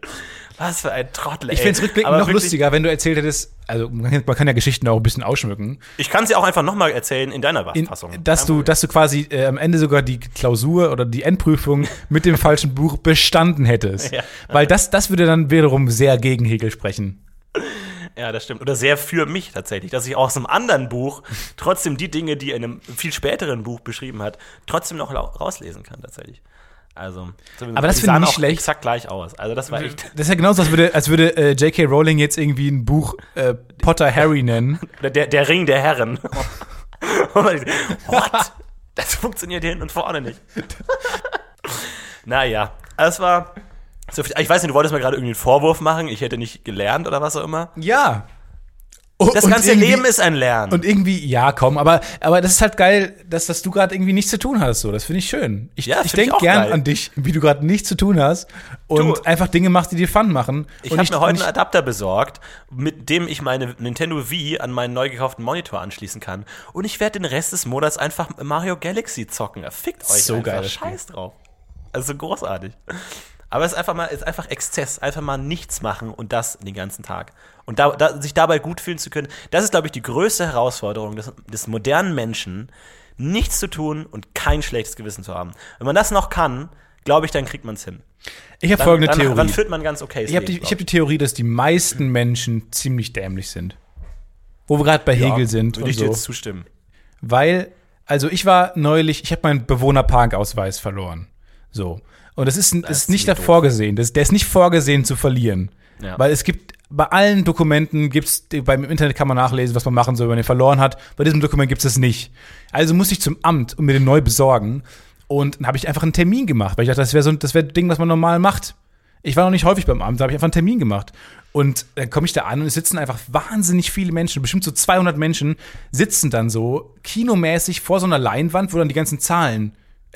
Speaker 2: Was für ein Trottel,
Speaker 1: Ich
Speaker 2: ey.
Speaker 1: finde es rückblickend
Speaker 2: Aber
Speaker 1: noch
Speaker 2: wirklich,
Speaker 1: lustiger, wenn du erzählt hättest, also man kann, ja Geschichten auch ein bisschen ausschmücken,
Speaker 2: Ich kann sie auch einfach nochmal erzählen in deiner
Speaker 1: in,
Speaker 2: Fassung.
Speaker 1: dass, du, dass du quasi äh, am Ende sogar die Klausur oder die Endprüfung mit dem falschen Buch bestanden hättest.
Speaker 2: Ja.
Speaker 1: Weil das, das würde dann wiederum sehr gegen Hegel sprechen.
Speaker 2: Ja, das stimmt. Oder sehr für mich tatsächlich, dass ich aus einem anderen Buch trotzdem die Dinge, die er in einem viel späteren Buch beschrieben hat, trotzdem noch rauslesen kann tatsächlich. Also,
Speaker 1: Aber das finde ich nicht schlecht.
Speaker 2: exakt gleich aus. Also das war echt.
Speaker 1: Das ist ja genauso, als würde, als würde äh, J.K. Rowling jetzt irgendwie ein Buch äh, Potter Harry nennen.
Speaker 2: Oder der, der Ring der Herren. What? Das funktioniert hier hinten und vorne nicht. naja, es war. So viel, ich weiß nicht, du wolltest mir gerade irgendwie einen Vorwurf machen, ich hätte nicht gelernt oder was auch immer.
Speaker 1: Ja.
Speaker 2: Das
Speaker 1: Und
Speaker 2: ganze Leben ist ein Lernen.
Speaker 1: Und irgendwie, ja, komm, aber, aber das ist halt geil, dass, dass du gerade irgendwie nichts zu tun hast. So. Das finde ich schön. Ich,
Speaker 2: Ja,
Speaker 1: ich denke gern
Speaker 2: geil.
Speaker 1: an dich, wie du gerade nichts zu tun hast und
Speaker 2: Du-
Speaker 1: einfach Dinge machst, die dir Fun machen.
Speaker 2: ich habe mir heute einen Adapter besorgt, mit dem ich meine Nintendo Wii an meinen neu gekauften Monitor anschließen kann. Und ich werde den Rest des Monats einfach Mario Galaxy zocken. Fickt euch
Speaker 1: So
Speaker 2: einfach.
Speaker 1: geil, das.
Speaker 2: Scheiß drauf. Also großartig. Aber es ist einfach mal, es ist einfach Exzess, einfach mal nichts machen und das den ganzen Tag. Und da, da, sich dabei gut fühlen zu können, das ist, glaube ich, die größte Herausforderung des, des modernen Menschen, nichts zu tun und kein schlechtes Gewissen zu haben. Wenn man das noch kann, glaube ich, dann kriegt man es hin.
Speaker 1: ich habe folgende
Speaker 2: dann,
Speaker 1: Theorie.
Speaker 2: dann führt man ganz okay.
Speaker 1: ich habe die, ich hab die Theorie, dass die meisten Menschen ziemlich dämlich sind. Wo wir gerade bei Hegel sind
Speaker 2: Würde ich dir
Speaker 1: so.
Speaker 2: jetzt zustimmen.
Speaker 1: Weil, also ich war neulich, ich habe meinen Bewohnerparkausweis verloren. So. Und das ist, das ist nicht
Speaker 2: ziemlich
Speaker 1: da vorgesehen. Das, der ist nicht vorgesehen zu verlieren.
Speaker 2: Ja.
Speaker 1: Weil es gibt, bei allen Dokumenten gibt's, beim Internet kann man nachlesen, was man machen soll, wenn man den verloren hat. Bei diesem Dokument gibt es es nicht. Also musste ich zum Amt und mir den neu besorgen. Und dann habe ich einfach einen Termin gemacht, weil ich dachte, das wäre so ein, das wäre ein Ding, was man normal macht. Ich war noch nicht häufig beim Amt, da habe ich einfach einen Termin gemacht. Und dann komme ich da an und es sitzen einfach wahnsinnig viele Menschen, bestimmt so 200 Menschen, sitzen dann so kinomäßig vor so einer Leinwand, wo dann die ganzen Zahlen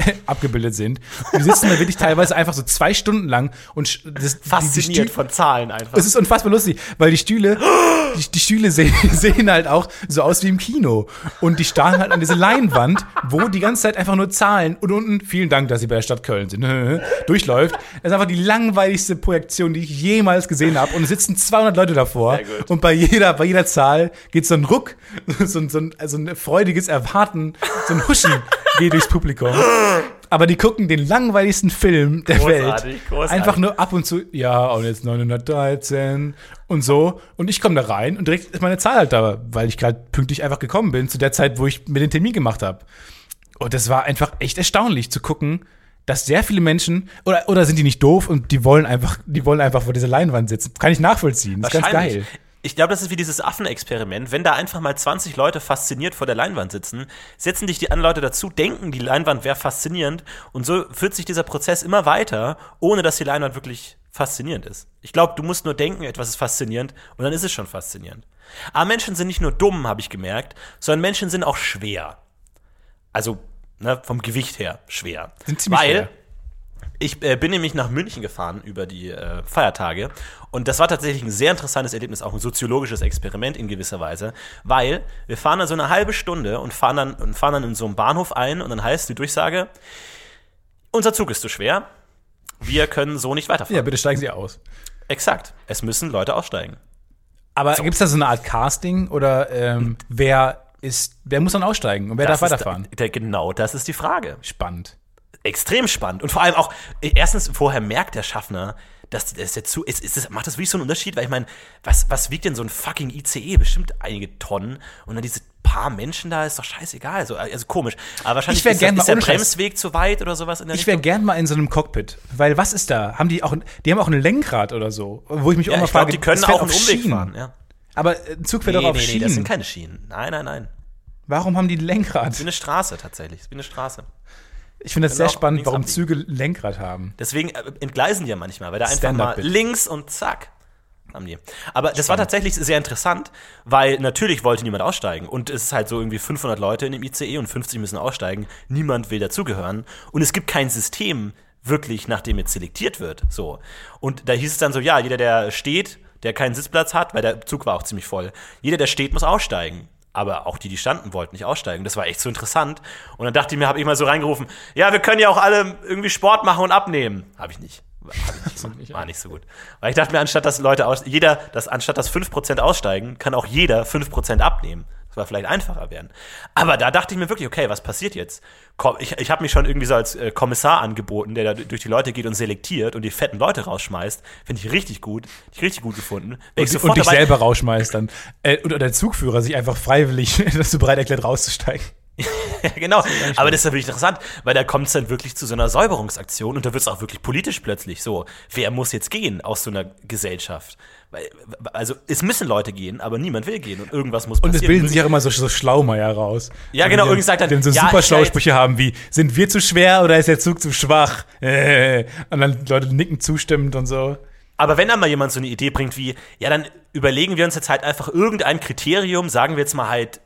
Speaker 1: abgebildet sind. Und die sitzen da wirklich teilweise einfach so zwei Stunden lang und das, die- die
Speaker 2: Fasziniert
Speaker 1: Stühle-
Speaker 2: von Zahlen einfach.
Speaker 1: es ist unfassbar lustig, weil die Stühle, die, die Stühle sehen, sehen halt auch so aus wie im Kino. Und die starren halt an diese Leinwand, wo die ganze Zeit einfach nur Zahlen und unten, vielen Dank, dass Sie bei der Stadt Köln sind, durchläuft. Das ist einfach die langweiligste Projektion, die ich jemals gesehen habe. Und es sitzen 200 Leute davor. Und bei jeder, bei jeder Zahl geht so ein Ruck, so, ein- so, ein, also ein freudiges Erwarten, so ein Huschen geht durchs Publikum. Aber die gucken den langweiligsten Film der
Speaker 2: Großartig,
Speaker 1: Welt.
Speaker 2: großartig.
Speaker 1: Einfach nur ab und zu, ja, und jetzt 913 und so. Und ich komme da rein und direkt ist meine Zahl halt da, weil ich gerade pünktlich einfach gekommen bin, zu der Zeit, wo ich mir den Termin gemacht habe. Und das war einfach echt erstaunlich zu gucken, dass sehr viele Menschen, oder, oder sind die nicht doof und die wollen einfach, die wollen einfach vor dieser Leinwand sitzen. Kann ich nachvollziehen. Das ist ganz geil.
Speaker 2: Ich glaube, das ist wie dieses Affenexperiment. Wenn da einfach mal 20 Leute fasziniert vor der Leinwand sitzen, setzen dich die anderen Leute dazu, denken, die Leinwand wäre faszinierend und so führt sich dieser Prozess immer weiter, ohne dass die Leinwand wirklich faszinierend ist. Ich glaube, du musst nur denken, etwas ist faszinierend und dann ist es schon faszinierend. Aber Menschen sind nicht nur dumm, habe ich gemerkt, sondern Menschen sind auch schwer. Also ne, vom Gewicht her schwer.
Speaker 1: Sind ziemlich
Speaker 2: Weil
Speaker 1: schwer.
Speaker 2: Ich äh, bin nämlich nach München gefahren über die äh, Feiertage und das war tatsächlich ein sehr interessantes Erlebnis, auch ein soziologisches Experiment in gewisser Weise, weil wir fahren dann so eine halbe Stunde und fahren dann, und fahren dann in so einem Bahnhof ein und dann heißt die Durchsage, unser Zug ist zu schwer, wir können so nicht weiterfahren.
Speaker 1: Ja, bitte steigen Sie aus.
Speaker 2: Exakt, es müssen Leute aussteigen.
Speaker 1: Aber gibt es da so eine Art Casting oder ähm, wer ist, wer muss dann aussteigen und wer darf
Speaker 2: Das ist
Speaker 1: weiterfahren?
Speaker 2: Da, genau, das ist die Frage.
Speaker 1: Spannend.
Speaker 2: Extrem spannend. Und vor allem auch, erstens, vorher merkt der Schaffner, dass das der Zug, ist, ist das, macht das wirklich so einen Unterschied? Weil ich meine, was, was wiegt denn so ein fucking ICE? Bestimmt einige Tonnen. Und dann diese paar Menschen da, ist doch scheißegal. Also, also komisch. Aber wahrscheinlich ist,
Speaker 1: gern
Speaker 2: der- ist
Speaker 1: mal
Speaker 2: der Bremsweg zu weit oder sowas in der
Speaker 1: Ich wäre gern mal in so einem Cockpit, weil was ist da? Haben die auch, die haben auch ein Lenkrad oder so, wo ich mich auch
Speaker 2: Ja,
Speaker 1: mal
Speaker 2: ich glaube,
Speaker 1: frage,
Speaker 2: die können auch einen Umweg
Speaker 1: Schienen.
Speaker 2: fahren. Ja.
Speaker 1: Aber äh, ein Zug fährt
Speaker 2: Nee,
Speaker 1: doch auf
Speaker 2: nee, nee,
Speaker 1: Schienen.
Speaker 2: das sind keine Schienen. Nein, nein, nein.
Speaker 1: Warum haben die ein
Speaker 2: Das
Speaker 1: Lenkrad?
Speaker 2: ist wie eine Straße tatsächlich. Das ist wie eine Straße.
Speaker 1: Ich finde das sehr
Speaker 2: auch
Speaker 1: spannend, warum
Speaker 2: abbiegen.
Speaker 1: Züge Lenkrad haben.
Speaker 2: Deswegen äh, entgleisen die ja manchmal, weil da einfach mal links und zack. Haben die. Aber das war tatsächlich sehr interessant, weil natürlich wollte niemand aussteigen. Und es ist halt so irgendwie 500 Leute in dem ICE und 50 müssen aussteigen. Niemand will dazugehören. Und es gibt kein System wirklich, nach dem jetzt selektiert wird. So. Und da hieß es dann so, ja, jeder, der steht, der keinen Sitzplatz hat, weil der Zug war auch ziemlich voll. Jeder, der steht, muss aussteigen. Aber auch die, die standen, wollten nicht aussteigen. Das war echt so interessant. Und dann dachte ich mir, habe ich mal so reingerufen, ja, wir können ja auch alle irgendwie Sport machen und abnehmen. Habe ich nicht. Hab ich nicht. War nicht so gut. Weil ich dachte mir, anstatt dass Leute aus, jeder, dass anstatt dass 5% aussteigen, kann auch jeder 5% abnehmen. Das war vielleicht einfacher werden. Aber da dachte ich mir wirklich, okay, was passiert jetzt? Ich ich habe mich schon irgendwie so als äh, Kommissar angeboten, der da durch die Leute geht und selektiert und die fetten Leute rausschmeißt. Finde ich richtig gut. Ich richtig gut gefunden. Wär ich
Speaker 1: Und, und dich selber rausschmeißt dann. Äh, oder der Zugführer sich einfach freiwillig dazu bereit erklärt, rauszusteigen.
Speaker 2: genau. Aber das ist ja wirklich interessant, weil da kommt es dann wirklich zu so einer Säuberungsaktion und da wird es auch wirklich politisch plötzlich so. Wer muss jetzt gehen aus so einer Gesellschaft? Weil, also es müssen Leute gehen, aber niemand will gehen und irgendwas muss
Speaker 1: Und
Speaker 2: passieren.
Speaker 1: es bilden sich auch immer so, so Schlaumeier raus.
Speaker 2: Ja, genau, irgendwie sagt dann,
Speaker 1: so
Speaker 2: ja,
Speaker 1: super schlaue Sprüche haben wie, sind wir zu schwer oder ist der Zug zu schwach? Äh, und dann Leute nicken zustimmend und so.
Speaker 2: Aber wenn dann mal jemand so eine Idee bringt wie, ja, dann überlegen wir uns jetzt halt einfach irgendein Kriterium, sagen wir jetzt mal halt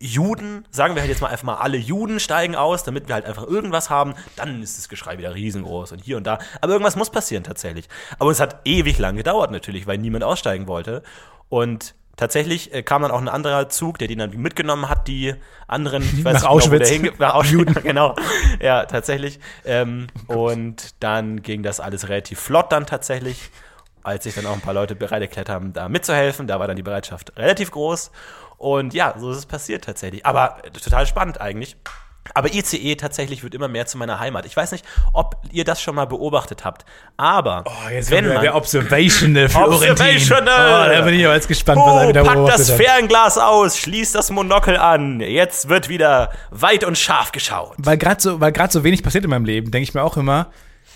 Speaker 2: Juden, sagen wir halt jetzt mal einfach mal alle Juden steigen aus, damit wir halt einfach irgendwas haben, dann ist das Geschrei wieder riesengroß und hier und da. Aber irgendwas muss passieren tatsächlich. Aber es hat ewig lang gedauert natürlich, weil niemand aussteigen wollte. Und tatsächlich äh, kam dann auch ein anderer Zug, der den dann mitgenommen hat, die anderen, ich weiß
Speaker 1: Nach
Speaker 2: nicht genau, wo
Speaker 1: Auschwitz.
Speaker 2: der hinge- nach Auschwitz, genau. Ja, tatsächlich. Ähm, und dann ging das alles relativ flott dann tatsächlich als sich dann auch ein paar Leute bereit erklärt haben, da mitzuhelfen. Da war dann die Bereitschaft relativ groß. Und ja, so ist es passiert tatsächlich. Aber äh, total spannend eigentlich. Aber ICE tatsächlich wird immer mehr zu meiner Heimat. Ich weiß nicht, ob ihr das schon mal beobachtet habt. Aber
Speaker 1: Oh, jetzt
Speaker 2: wenn man
Speaker 1: der Observational Florentin.
Speaker 2: Observational!
Speaker 1: Oh, da bin ich aber jetzt gespannt, was er
Speaker 2: Oh,
Speaker 1: wieder
Speaker 2: pack
Speaker 1: beobachtet
Speaker 2: das
Speaker 1: hat.
Speaker 2: Fernglas aus, schließ das Monokel an. Jetzt wird wieder weit und scharf geschaut.
Speaker 1: Weil gerade so, weil grad so wenig passiert in meinem Leben, denke ich mir auch immer,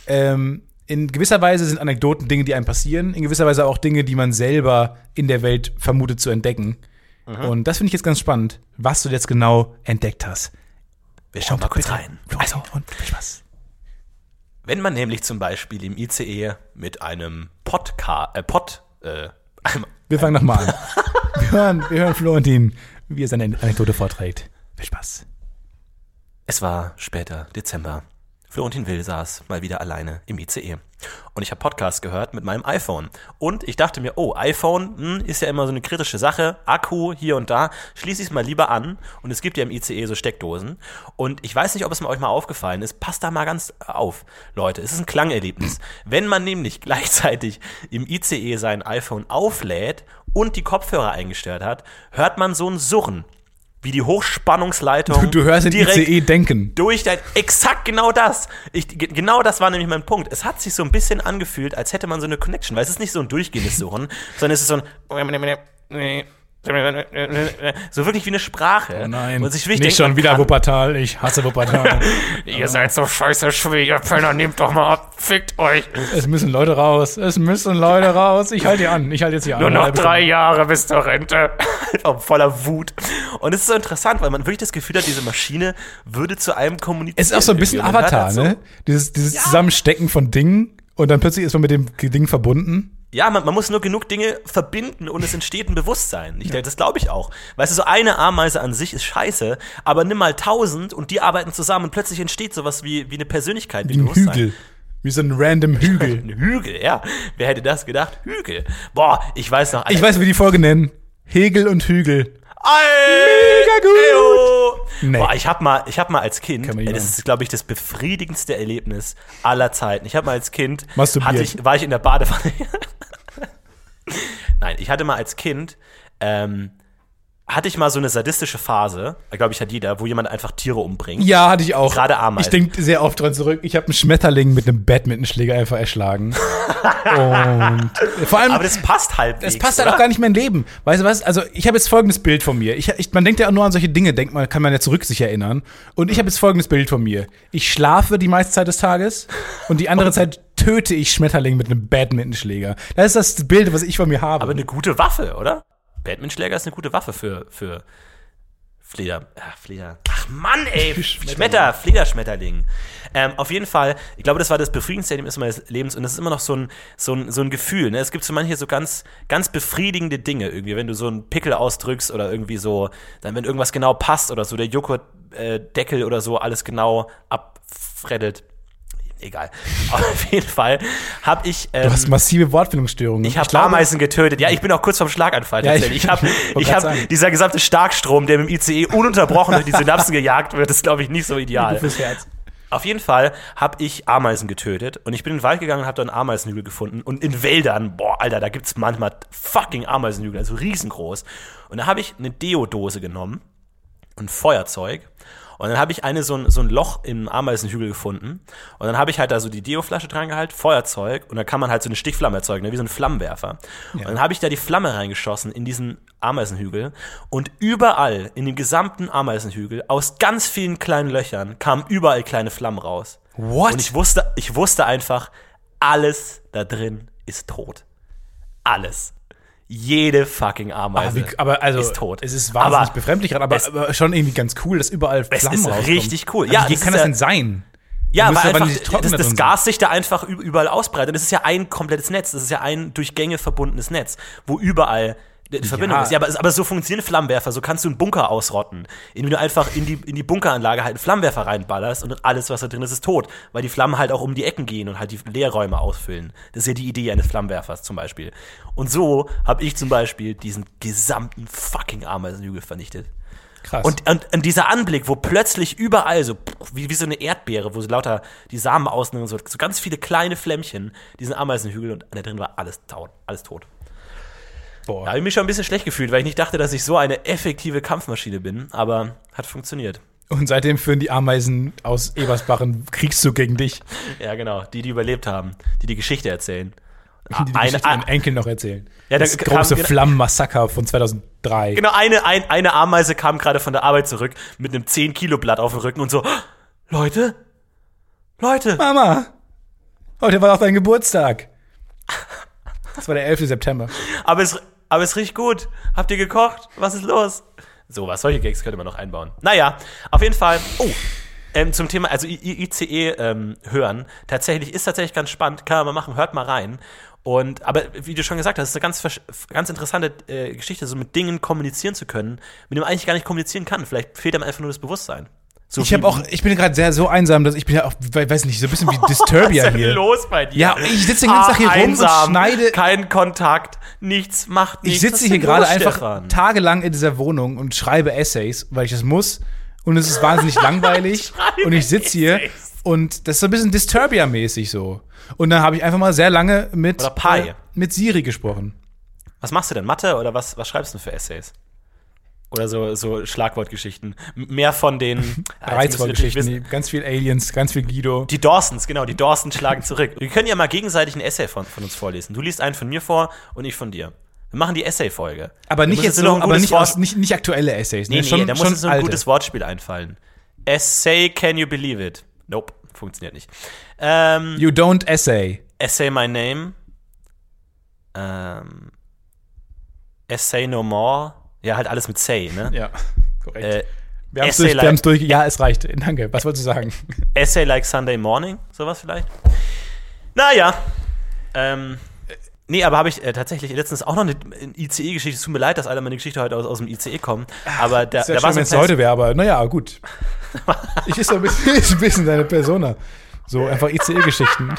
Speaker 1: ähm, in gewisser Weise sind Anekdoten Dinge, die einem passieren, in gewisser Weise auch Dinge, die man selber in der Welt vermutet zu entdecken. Und das finde ich jetzt ganz spannend, was du jetzt genau entdeckt hast.
Speaker 2: Wir schauen mal kurz rein.
Speaker 1: Also, und viel Spaß.
Speaker 2: Wenn man nämlich zum Beispiel im ICE mit einem Podcast, äh, Pod, äh, einem,
Speaker 1: Wir fangen nochmal an. wir, hören, wir hören Florentin, wie er seine Anekdote vorträgt. Viel Spaß.
Speaker 2: es war später Dezember. Florentin Will saß mal wieder alleine im ICE. Und ich habe Podcast gehört mit meinem iPhone. Und ich dachte mir, oh, iPhone hm, ist ja immer so eine kritische Sache. Akku hier und da. Schließe ich es mal lieber an. Und es gibt ja im ICE so Steckdosen. Und ich weiß nicht, ob es mir euch mal aufgefallen ist. Passt da mal ganz auf, Leute. Es ist ein Klangerlebnis. Wenn man nämlich gleichzeitig im ICE sein iPhone auflädt und die Kopfhörer eingestellt hat, hört man so ein Surren. Wie die Hochspannungsleitung.
Speaker 1: Du, du hörst den
Speaker 2: direkt
Speaker 1: ICE denken.
Speaker 2: durch dein, exakt genau das. Ich, ge- genau das war nämlich mein Punkt. Es hat sich so ein bisschen angefühlt, als hätte man so eine Connection, weil es ist nicht so ein durchgehendes Suchen, sondern es ist so ein so wirklich wie eine Sprache.
Speaker 1: Oh nein,
Speaker 2: Und sich
Speaker 1: nicht
Speaker 2: denkt,
Speaker 1: schon wieder
Speaker 2: kann-
Speaker 1: Wuppertal. Ich hasse Wuppertal.
Speaker 2: Ihr seid so scheiße Schwiegerpenner, nehmt doch mal ab, fickt euch.
Speaker 1: es müssen Leute raus. Es müssen Leute raus. Ich halte die an. Ich halte jetzt hier an.
Speaker 2: Nur noch drei Jahre bis zur Rente. Voller Wut. Und es ist so interessant, weil man wirklich das Gefühl hat, diese Maschine würde zu einem kommunizieren.
Speaker 1: Es ist auch so ein bisschen Avatar,
Speaker 2: halt so-
Speaker 1: ne? Dieses, dieses Zusammenstecken von Dingen und dann plötzlich ist man mit dem Ding verbunden.
Speaker 2: Ja, man, man muss nur genug Dinge verbinden und es entsteht ein Bewusstsein. Ich denke, das glaube ich auch. Weißt du, so eine Ameise an sich ist scheiße, aber nimm mal tausend und die arbeiten zusammen und plötzlich entsteht sowas wie, wie eine Persönlichkeit, wie,
Speaker 1: Wie ein
Speaker 2: Bewusstsein.
Speaker 1: Hügel. Wie so ein random Hügel.
Speaker 2: Ein Hügel, ja. Wer hätte das gedacht? Hügel. Boah, ich weiß noch.
Speaker 1: Ich weiß, wie wir die Folge nennen. Hegel und Hügel.
Speaker 2: Mega
Speaker 1: gut.
Speaker 2: Nee.
Speaker 1: Nee.
Speaker 2: Boah, ich hab mal, ich hab mal als Kind, ey, das ist, glaube ich, das befriedigendste Erlebnis aller Zeiten. Ich habe mal als Kind, hatte ich, war ich in der Badewanne. Nein, ich hatte mal als Kind, ähm, hatte ich mal so eine sadistische Phase, glaube ich, hat jeder, wo jemand einfach Tiere umbringt.
Speaker 1: Ja, hatte ich auch.
Speaker 2: Gerade Ameisen.
Speaker 1: Ich denke sehr oft dran zurück. Ich habe einen Schmetterling mit einem Badmintonschläger einfach erschlagen. und vor allem,
Speaker 2: Aber das passt halt.
Speaker 1: Es passt halt auch gar nicht mehr in Leben. Weißt du was? Also, ich habe jetzt folgendes Bild von mir. Ich, ich, man denkt ja nur an solche Dinge, denkt man, kann man ja zurück sich erinnern. Und ich habe jetzt folgendes Bild von mir. Ich schlafe die meiste Zeit des Tages und die andere Zeit töte ich Schmetterling mit einem Badmintonschläger. Das ist das Bild, was ich von mir habe.
Speaker 2: Aber eine gute Waffe, oder? Batman-Schläger ist eine gute Waffe für, für Fleder. Ach, Fleder. Ach Mann, ey.
Speaker 1: Schmetterling.
Speaker 2: Schmetter, Flederschmetterling. Ähm, auf jeden Fall, ich glaube, das war das befriedigendste Erlebnis meines Lebens und das ist immer noch so ein, so ein, so ein Gefühl. Ne? Es gibt so manche so ganz, ganz befriedigende Dinge irgendwie, wenn du so einen Pickel ausdrückst oder irgendwie so, dann wenn irgendwas genau passt oder so, der Joghurtdeckel oder so alles genau abfreddelt. Egal. Auf jeden Fall habe ich. Ähm,
Speaker 1: du hast massive Wortfindungsstörungen.
Speaker 2: ich habe Ameisen getötet. Ja, ich bin auch kurz vorm Schlaganfall
Speaker 1: Ja, ich-
Speaker 2: tatsächlich. Ich habe ich hab, dieser gesamte Starkstrom, der mit dem ICE ununterbrochen durch die Synapsen gejagt wird, ist, glaube ich, nicht so ideal.
Speaker 1: Fürs Herz.
Speaker 2: Auf jeden Fall habe ich Ameisen getötet und ich bin in den Wald gegangen und habe da einen Ameisenhügel gefunden. Und in Wäldern, boah, Alter, da gibt's manchmal fucking Ameisenhügel, also riesengroß. Und da habe ich eine Deodose genommen und Feuerzeug. Und dann habe ich eine so ein, so ein Loch im Ameisenhügel gefunden. Und dann habe ich halt da so die Deo-Flasche dran gehalten, Feuerzeug. Und dann kann man halt so eine Stichflamme erzeugen, ne, wie so ein Flammenwerfer. Und dann habe ich da die Flamme reingeschossen in diesen Ameisenhügel und überall in dem gesamten Ameisenhügel aus ganz vielen kleinen Löchern kamen überall kleine Flammen raus.
Speaker 1: What?
Speaker 2: Und ich wusste, ich wusste einfach, alles da drin ist tot. Alles. Jede fucking
Speaker 1: Aber,
Speaker 2: Ameise
Speaker 1: wie, aber also,
Speaker 2: ist tot.
Speaker 1: es ist wahnsinnig
Speaker 2: Aber
Speaker 1: befremdlich gerade, aber,
Speaker 2: es-
Speaker 1: aber schon irgendwie ganz cool, dass überall
Speaker 2: Es
Speaker 1: Flammen
Speaker 2: ist
Speaker 1: rauskommen.
Speaker 2: richtig cool.
Speaker 1: Also,
Speaker 2: Ja,
Speaker 1: wie
Speaker 2: das
Speaker 1: kann das denn sein?
Speaker 2: Ja, weil
Speaker 1: aber
Speaker 2: einfach das,
Speaker 1: da
Speaker 2: das Gas sich da einfach überall ausbreitet. Und es ist ja ein komplettes Netz. Das ist ja ein durch Gänge verbundenes Netz, wo überall die Verbindung
Speaker 1: Ja.
Speaker 2: ist. Ja, aber, aber so funktionieren Flammenwerfer. So kannst du einen Bunker ausrotten, indem du einfach in die, in die Bunkeranlage halt einen Flammenwerfer reinballerst und alles, was da drin ist, ist tot. Weil die Flammen halt auch um die Ecken gehen und halt die Leerräume ausfüllen. Das ist ja die Idee eines Flammenwerfers zum Beispiel. Und so habe ich zum Beispiel diesen gesamten fucking Ameisenhügel vernichtet.
Speaker 1: Krass.
Speaker 2: Und, und, und dieser Anblick, wo plötzlich überall so, wie, wie so eine Erdbeere, wo so lauter die Samen ausnehmen, so, so ganz viele kleine Flämmchen, diesen Ameisenhügel und da drin war alles tot. Alles tot.
Speaker 1: Boah.
Speaker 2: Da habe ich mich schon ein bisschen schlecht gefühlt, weil ich nicht dachte, dass ich so eine effektive Kampfmaschine bin, aber hat funktioniert.
Speaker 1: Und seitdem führen die Ameisen aus Ebersbach einen Kriegszug gegen dich,
Speaker 2: Ja, genau. Die, die überlebt haben, die die Geschichte erzählen.
Speaker 1: die die
Speaker 2: Eine-
Speaker 1: Geschichte ihren Enkeln noch erzählen.
Speaker 2: Ja, da
Speaker 1: das
Speaker 2: kam-
Speaker 1: große
Speaker 2: genau-
Speaker 1: Flammenmassaker von 2003.
Speaker 2: Genau, eine, ein, eine Ameise kam gerade von der Arbeit zurück mit einem 10-Kilo-Blatt auf dem Rücken und so, Leute, Leute,
Speaker 1: Mama, heute war auch dein Geburtstag. Das war der 11. September.
Speaker 2: Aber es, aber es riecht gut. Habt ihr gekocht? Was ist los? Sowas, solche Gags könnte man noch einbauen. Naja, auf jeden Fall. Oh, ähm, zum Thema, also ICE ähm, hören. Tatsächlich ist tatsächlich ganz spannend. Kann man mal machen. Hört mal rein. Und, aber wie du schon gesagt hast, ist eine ganz, ganz interessante äh, Geschichte, so mit Dingen kommunizieren zu können, mit dem man eigentlich gar nicht kommunizieren kann. Vielleicht fehlt einem einfach nur das Bewusstsein. So
Speaker 1: Ich habe auch, ich bin gerade sehr so einsam, dass ich bin ja auch, we- weiß nicht, so ein bisschen wie Disturbia
Speaker 2: Was ist denn
Speaker 1: hier.
Speaker 2: los bei dir?
Speaker 1: Ja, ich sitze den ganzen Tag hier rum und
Speaker 2: einsam,
Speaker 1: schneide-
Speaker 2: Kein Kontakt, nichts, macht nichts.
Speaker 1: Ich sitze hier
Speaker 2: denn
Speaker 1: gerade einfach
Speaker 2: Stefan?
Speaker 1: tagelang in dieser Wohnung und schreibe Essays, weil ich das muss. Und es ist wahnsinnig langweilig. Und ich sitze hier und das ist so ein bisschen Disturbia-mäßig so. Und dann habe ich einfach mal sehr lange mit, äh, mit Siri gesprochen.
Speaker 2: Was machst du denn? Mathe oder was, was schreibst du für Essays? Oder so, so Schlagwortgeschichten. Mehr von den Ah,
Speaker 1: Reizwortgeschichten, ganz viel Aliens, ganz viel Guido.
Speaker 2: Die Dawsons, genau, die Dawsons schlagen zurück. Wir können ja mal gegenseitig ein Essay von, von uns vorlesen. Du liest einen von mir vor und ich von dir. Wir machen die Essay-Folge.
Speaker 1: aber nicht jetzt so,
Speaker 2: ein
Speaker 1: aber nicht, aus, nicht, nicht aktuelle Essays.
Speaker 2: Nee,
Speaker 1: ne?
Speaker 2: nee,
Speaker 1: schon,
Speaker 2: da muss uns so ein
Speaker 1: alte.
Speaker 2: gutes Wortspiel einfallen. Essay, can you believe it? Nope, funktioniert nicht. Ähm,
Speaker 1: You don't essay.
Speaker 2: Essay My Name. Ähm, Essay No More. Ja, halt alles mit Say, ne?
Speaker 1: Ja, korrekt.
Speaker 2: Äh,
Speaker 1: wir haben es durch,
Speaker 2: like-
Speaker 1: durch. Ja, es reicht. Danke. Was wolltest du sagen?
Speaker 2: Essay Like Sunday Morning, sowas vielleicht. Naja. Ähm, nee, aber habe ich äh, tatsächlich letztens auch noch eine ICE-Geschichte. Es tut mir leid, dass alle meine Geschichte heute aus, aus dem ICE kommen. Aber da,
Speaker 1: Ist ja
Speaker 2: da
Speaker 1: schön,
Speaker 2: war
Speaker 1: wenn es heute wäre, aber naja, gut. Ich ist ein bisschen, ist ein bisschen deine Persona. So einfach ICE-Geschichten.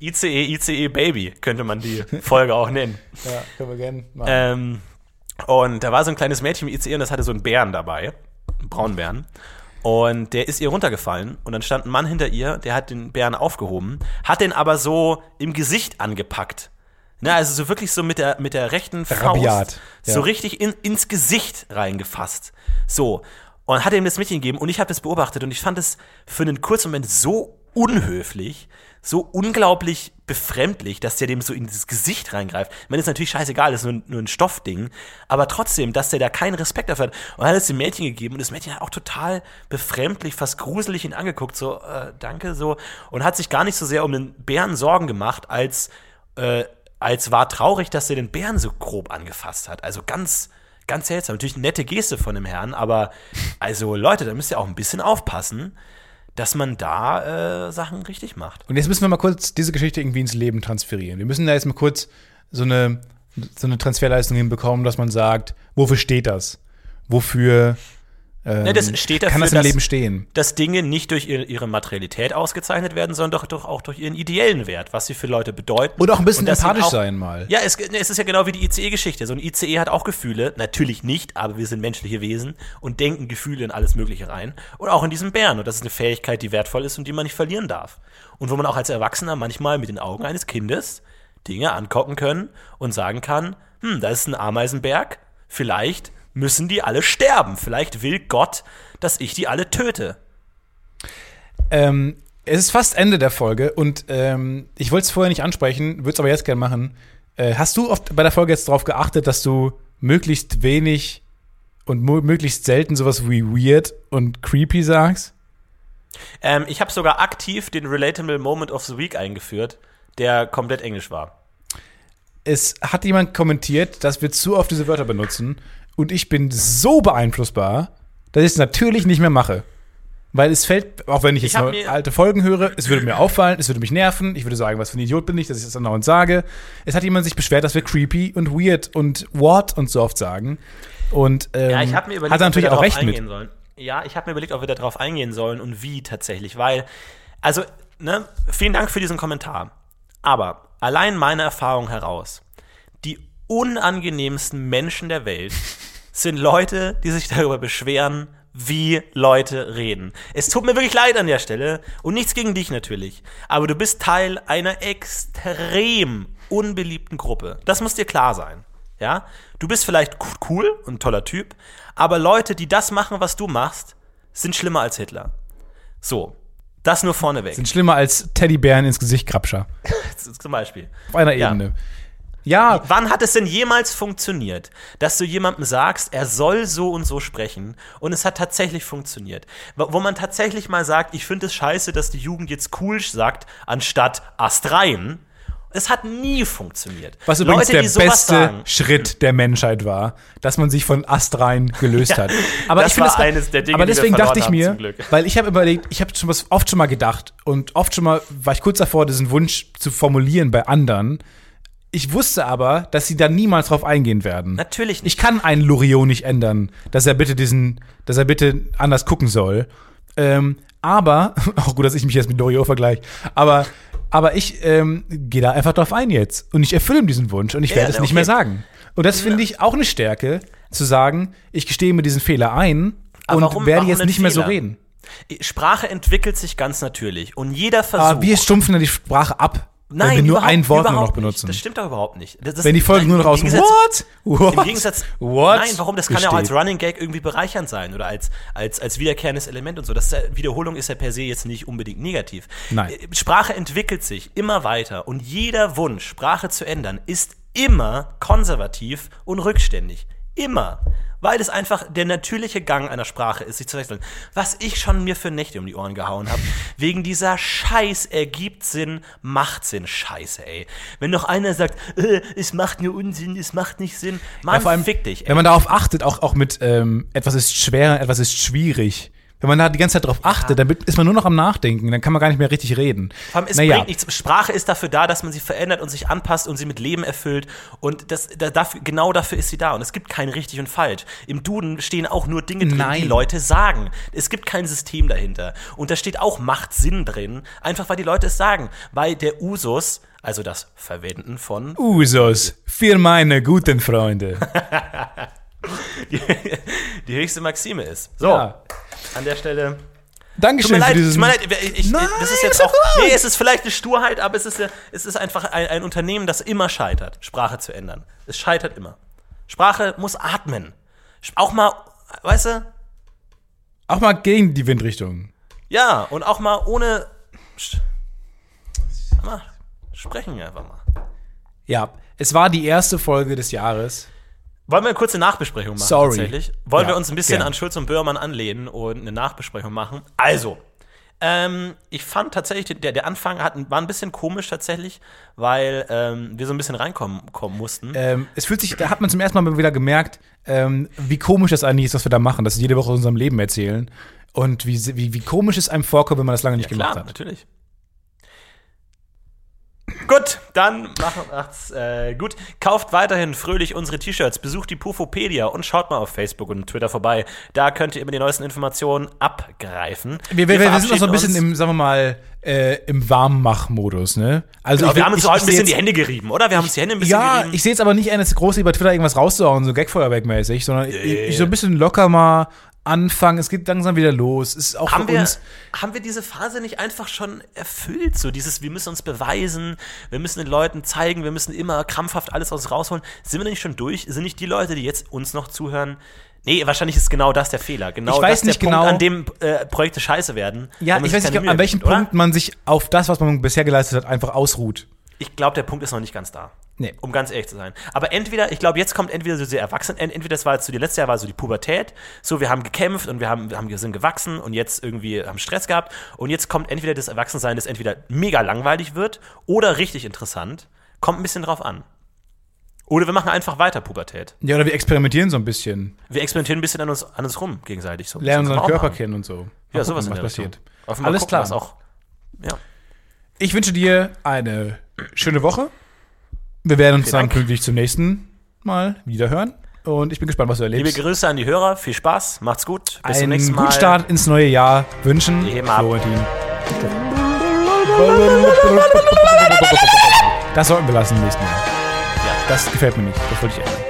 Speaker 2: ICE, ICE Baby könnte man die Folge auch nennen.
Speaker 1: Ja, können wir gerne machen.
Speaker 2: Ähm, und da war so ein kleines Mädchen im ICE und das hatte so einen Bären dabei, einen Braunbären. Und der ist ihr runtergefallen und dann stand ein Mann hinter ihr, der hat den Bären aufgehoben, hat den aber so im Gesicht angepackt. Na, also so wirklich so mit der, mit der rechten Faust
Speaker 1: Rabiat, ja.
Speaker 2: so richtig in, ins Gesicht reingefasst. So. Und hat ihm das Mädchen gegeben und ich habe das beobachtet und ich fand es für einen kurzen Moment so unhöflich, so unglaublich befremdlich, dass der dem so in dieses Gesicht reingreift. Ich meine, ist natürlich scheißegal, das ist nur, nur ein Stoffding, aber trotzdem, dass der da keinen Respekt dafür hat. Und hat es dem Mädchen gegeben und das Mädchen hat auch total befremdlich, fast gruselig ihn angeguckt, so, äh, danke, so, und hat sich gar nicht so sehr um den Bären Sorgen gemacht, als, äh, als war traurig, dass er den Bären so grob angefasst hat. Also ganz, ganz seltsam. Natürlich eine nette Geste von dem Herrn, aber also Leute, da müsst ihr auch ein bisschen aufpassen, dass man da äh, Sachen richtig macht.
Speaker 1: Und jetzt müssen wir mal kurz diese Geschichte irgendwie ins Leben transferieren. Wir müssen da jetzt mal kurz so eine, so eine Transferleistung hinbekommen, dass man sagt, wofür steht das? Wofür ähm,
Speaker 2: Ne, das steht dafür,
Speaker 1: kann das im
Speaker 2: dass-
Speaker 1: Leben stehen?
Speaker 2: Dass Dinge nicht durch ihre, ihre Materialität ausgezeichnet werden, sondern doch, doch auch durch ihren ideellen Wert, was sie für Leute bedeuten.
Speaker 1: Und auch ein bisschen empathisch
Speaker 2: auch-
Speaker 1: sein mal.
Speaker 2: Ja, es, ne, es ist ja genau wie die ICE-Geschichte. So ein ICE hat auch Gefühle, natürlich nicht, aber wir sind menschliche Wesen und denken Gefühle in alles Mögliche rein. Und auch in diesem Bären. Und das ist eine Fähigkeit, die wertvoll ist und die man nicht verlieren darf. Und wo man auch als Erwachsener manchmal mit den Augen eines Kindes Dinge angucken können und sagen kann, hm, da ist ein Ameisenberg, vielleicht müssen die alle sterben. Vielleicht will Gott, dass ich die alle töte.
Speaker 1: Ähm, es ist fast Ende der Folge und ähm, ich wollte es vorher nicht ansprechen, würde es aber jetzt gerne machen. Äh, hast du oft bei der Folge jetzt darauf geachtet, dass du möglichst wenig und möglichst selten sowas wie weird und creepy sagst?
Speaker 2: Ähm, ich habe sogar aktiv den Relatable Moment of the Week eingeführt, der komplett englisch war.
Speaker 1: Es hat jemand kommentiert, dass wir zu oft diese Wörter benutzen und ich bin so beeinflussbar, dass ich es natürlich nicht mehr mache. Weil es fällt, auch wenn ich jetzt
Speaker 2: Ich hab
Speaker 1: alte Folgen höre, es würde mir auffallen, es würde mich nerven, ich würde sagen, was für ein Idiot bin ich, dass ich das andauernd sage. Es hat jemand sich beschwert, dass wir creepy und weird und what und so oft sagen. Und ähm,
Speaker 2: Ja, ich habe mir überlegt,
Speaker 1: hat er natürlich auch
Speaker 2: darauf
Speaker 1: recht mit.
Speaker 2: eingehen sollen. Ja, ich habe mir überlegt, ob wir darauf eingehen sollen und wie tatsächlich, weil, also, ne, vielen Dank für diesen Kommentar. Aber allein meiner Erfahrung heraus, die unangenehmsten Menschen der Welt sind Leute, die sich darüber beschweren, wie Leute reden. Es tut mir wirklich leid an der Stelle und nichts gegen dich natürlich, aber du bist Teil einer extrem unbeliebten Gruppe. Das muss dir klar sein. Ja? Du bist vielleicht cool und ein toller Typ, aber Leute, die das machen, was du machst, sind schlimmer als Hitler. So, das nur vorneweg.
Speaker 1: Sind schlimmer als Teddybären ins Gesicht krapscher.
Speaker 2: Zum Beispiel.
Speaker 1: Auf einer. Ebene. Ja,
Speaker 2: Wann hat es denn jemals funktioniert, dass du jemandem sagst, er soll so und so sprechen und es hat tatsächlich funktioniert? Wo man tatsächlich mal sagt, ich finde es scheiße, dass die Jugend jetzt cool sagt, anstatt astrein. Es hat nie funktioniert.
Speaker 1: was übrigens der
Speaker 2: sowas
Speaker 1: beste
Speaker 2: sagen,
Speaker 1: Schritt der Menschheit war, dass man sich von astrein gelöst
Speaker 2: Ja,
Speaker 1: hat. Aber
Speaker 2: das
Speaker 1: ich finde
Speaker 2: war
Speaker 1: es-
Speaker 2: eines der Dinge,
Speaker 1: aber
Speaker 2: die wir
Speaker 1: deswegen dachte ich mir, weil ich habe überlegt, ich habe schon was oft schon mal gedacht und oft schon mal war ich kurz davor, diesen Wunsch zu formulieren bei anderen. Ich wusste aber, dass sie da niemals drauf eingehen werden.
Speaker 2: Natürlich nicht.
Speaker 1: Ich kann einen Loriot nicht ändern, dass er bitte diesen, dass er bitte anders gucken soll. Ähm, aber, auch gut, dass ich mich jetzt mit Loriot vergleiche, aber, aber ich ähm, gehe da einfach drauf ein jetzt. Und ich erfülle ihm diesen Wunsch und ich
Speaker 2: Ja,
Speaker 1: werde es
Speaker 2: na,
Speaker 1: nicht
Speaker 2: okay.
Speaker 1: mehr sagen. Und das finde ich auch eine Stärke, zu sagen, ich gestehe mir diesen Fehler ein
Speaker 2: Aber
Speaker 1: und
Speaker 2: warum-
Speaker 1: werde
Speaker 2: warum
Speaker 1: jetzt nicht mehr so
Speaker 2: Fehler?
Speaker 1: reden.
Speaker 2: Sprache entwickelt sich ganz natürlich und jeder Versuch.
Speaker 1: Aber wir stumpfen dann die Sprache ab,
Speaker 2: Nein,
Speaker 1: wenn wir nur ein Wort nur noch benutzen.
Speaker 2: Nicht. Das stimmt doch überhaupt nicht. Das, das,
Speaker 1: wenn die Folgen
Speaker 2: nein,
Speaker 1: nur noch aus What? What?
Speaker 2: Im Gegensatz,
Speaker 1: What?
Speaker 2: nein, warum? Das kann ja auch als
Speaker 1: besteht.
Speaker 2: Running Gag irgendwie bereichernd sein oder als, als, als wiederkehrendes Element und so. Das ist Wiederholung ist ja per se jetzt nicht unbedingt negativ.
Speaker 1: Nein.
Speaker 2: Äh, Sprache entwickelt sich immer weiter und jeder Wunsch, Sprache zu ändern, ist immer konservativ und rückständig. Immer. Weil es einfach der natürliche Gang einer Sprache ist, sich zu wechseln. Was ich schon mir für Nächte um die Ohren gehauen habe, wegen dieser Scheiß ergibt Sinn, macht Sinn. Scheiße, ey. Wenn noch einer sagt, äh, es macht nur Unsinn, es macht nicht Sinn, Mann,
Speaker 1: Ja, vor allem,
Speaker 2: fick dich, ey.
Speaker 1: Wenn man darauf achtet, auch, auch mit ähm, etwas ist schwer, etwas ist schwierig. Wenn man da die ganze Zeit drauf achtet, dann ist man nur noch am Nachdenken, dann kann man gar nicht mehr richtig reden.
Speaker 2: Vor allem, es
Speaker 1: Naja.
Speaker 2: bringt nichts. Sprache ist dafür da, dass man sie verändert und sich anpasst und sie mit Leben erfüllt. Und das, da, dafür, genau dafür ist sie da. Und es gibt kein richtig und falsch. Im Duden stehen auch nur Dinge drin,
Speaker 1: Nein.
Speaker 2: die Leute sagen. Es gibt kein System dahinter. Und da steht auch Macht Sinn drin, einfach weil die Leute es sagen. Weil der Usus, also das Verwenden von,
Speaker 1: Usos, für meine guten Freunde.
Speaker 2: die, die höchste Maxime ist. So,
Speaker 1: Ja.
Speaker 2: An der Stelle. Tut
Speaker 1: Dankeschön
Speaker 2: mir leid,
Speaker 1: für diesen.
Speaker 2: tut mir leid, ich, ich,
Speaker 1: Nein,
Speaker 2: das ist jetzt auch, nee, es ist vielleicht eine Sturheit, aber es ist, ja- es ist einfach ein, ein Unternehmen, das immer scheitert, Sprache zu ändern. Es scheitert immer. Sprache muss atmen. Auch mal, weißt du,
Speaker 1: Auch mal gegen die Windrichtung.
Speaker 2: ja, und auch mal ohne, mal, sprechen wir einfach mal.
Speaker 1: Ja, es war die erste Folge des Jahres.
Speaker 2: Wollen wir eine kurze Nachbesprechung machen
Speaker 1: Sorry.
Speaker 2: tatsächlich? Wollen
Speaker 1: Ja,
Speaker 2: wir uns ein bisschen
Speaker 1: gern.
Speaker 2: an Schulz und Böhrmann anlehnen und eine Nachbesprechung machen? Also, ähm, ich fand tatsächlich, der, der Anfang hat, war ein bisschen komisch tatsächlich, weil ähm, wir so ein bisschen reinkommen kommen mussten.
Speaker 1: Ähm, es fühlt sich, da hat man zum ersten Mal wieder gemerkt, ähm, wie komisch das eigentlich ist, was wir da machen, dass wir jede Woche aus unserem Leben erzählen. Und wie, wie, wie komisch es einem vorkommt, wenn man das lange nicht gemacht
Speaker 2: Klar,
Speaker 1: hat.
Speaker 2: natürlich. Gut, dann macht's äh, gut. Kauft weiterhin fröhlich unsere T-Shirts, besucht die Pufopedia und schaut mal auf Facebook und Twitter vorbei. Da könnt ihr immer die neuesten Informationen abgreifen.
Speaker 1: Wir, wir, wir sind noch so ein bisschen im, sagen wir mal, äh, im Warmmach-Modus, ne? Also
Speaker 2: Genau,
Speaker 1: ich
Speaker 2: wir haben uns
Speaker 1: ich-
Speaker 2: heute ein bisschen
Speaker 1: seh
Speaker 2: die Hände gerieben, oder? Wir haben uns die Hände ein bisschen
Speaker 1: Ja,
Speaker 2: gerieben.
Speaker 1: ich sehe jetzt aber nicht ein, das große über Twitter irgendwas rauszuhauen, so Gagfeuerwerk-mäßig, sondern ich, ich so ein bisschen locker mal anfangen. Es geht langsam wieder los. Es ist auch
Speaker 2: haben wir,
Speaker 1: uns.
Speaker 2: haben wir diese Phase nicht einfach schon erfüllt? So dieses, wir müssen uns beweisen, wir müssen den Leuten zeigen, wir müssen immer krampfhaft alles aus rausholen. Sind wir nicht schon durch? Sind nicht die Leute, die jetzt uns noch zuhören? Nee, wahrscheinlich ist genau das der Fehler. Genau
Speaker 1: Ich weiß
Speaker 2: das
Speaker 1: nicht
Speaker 2: der
Speaker 1: genau-
Speaker 2: Punkt, an dem äh, Projekte scheiße werden.
Speaker 1: Ja, ich weiß nicht, an welchem? Punkt man sich auf das, was man bisher geleistet hat, einfach ausruht.
Speaker 2: Ich glaube, der Punkt ist noch nicht ganz da.
Speaker 1: Nee.
Speaker 2: Um ganz ehrlich zu sein. Aber entweder, ich glaube, jetzt kommt entweder so der Erwachsenen, entweder das war jetzt so die letzte Jahr war so die Pubertät, so wir haben gekämpft und wir haben, wir haben wir sind gewachsen und jetzt irgendwie haben Stress gehabt und jetzt kommt entweder das Erwachsensein, das entweder mega langweilig wird oder richtig interessant. Kommt ein bisschen drauf an. Oder wir machen einfach weiter Pubertät.
Speaker 1: Ja, oder wir experimentieren so ein bisschen.
Speaker 2: Wir experimentieren ein bisschen an uns, an uns rum gegenseitig. So.
Speaker 1: Lernen unseren Körper
Speaker 2: machen.
Speaker 1: kennen und so. Mal
Speaker 2: Ja,
Speaker 1: gucken,
Speaker 2: sowas
Speaker 1: was passiert. Alles
Speaker 2: gucken,
Speaker 1: klar.
Speaker 2: was Auch, ja.
Speaker 1: Ich wünsche dir eine schöne Woche. Wir werden uns
Speaker 2: Vielen
Speaker 1: dann pünktlich zum nächsten Mal wieder hören. Und ich bin gespannt, was du erlebst.
Speaker 2: Liebe Grüße an die Hörer, viel Spaß, macht's gut, bis zum
Speaker 1: einen
Speaker 2: nächsten Mal.
Speaker 1: guten Start ins neue Jahr wünschen.
Speaker 2: Wir heben ab.
Speaker 1: Florentin. Das sollten wir lassen im nächsten Jahr.
Speaker 2: Ja.
Speaker 1: Das gefällt mir nicht. Das wollte ich ändern.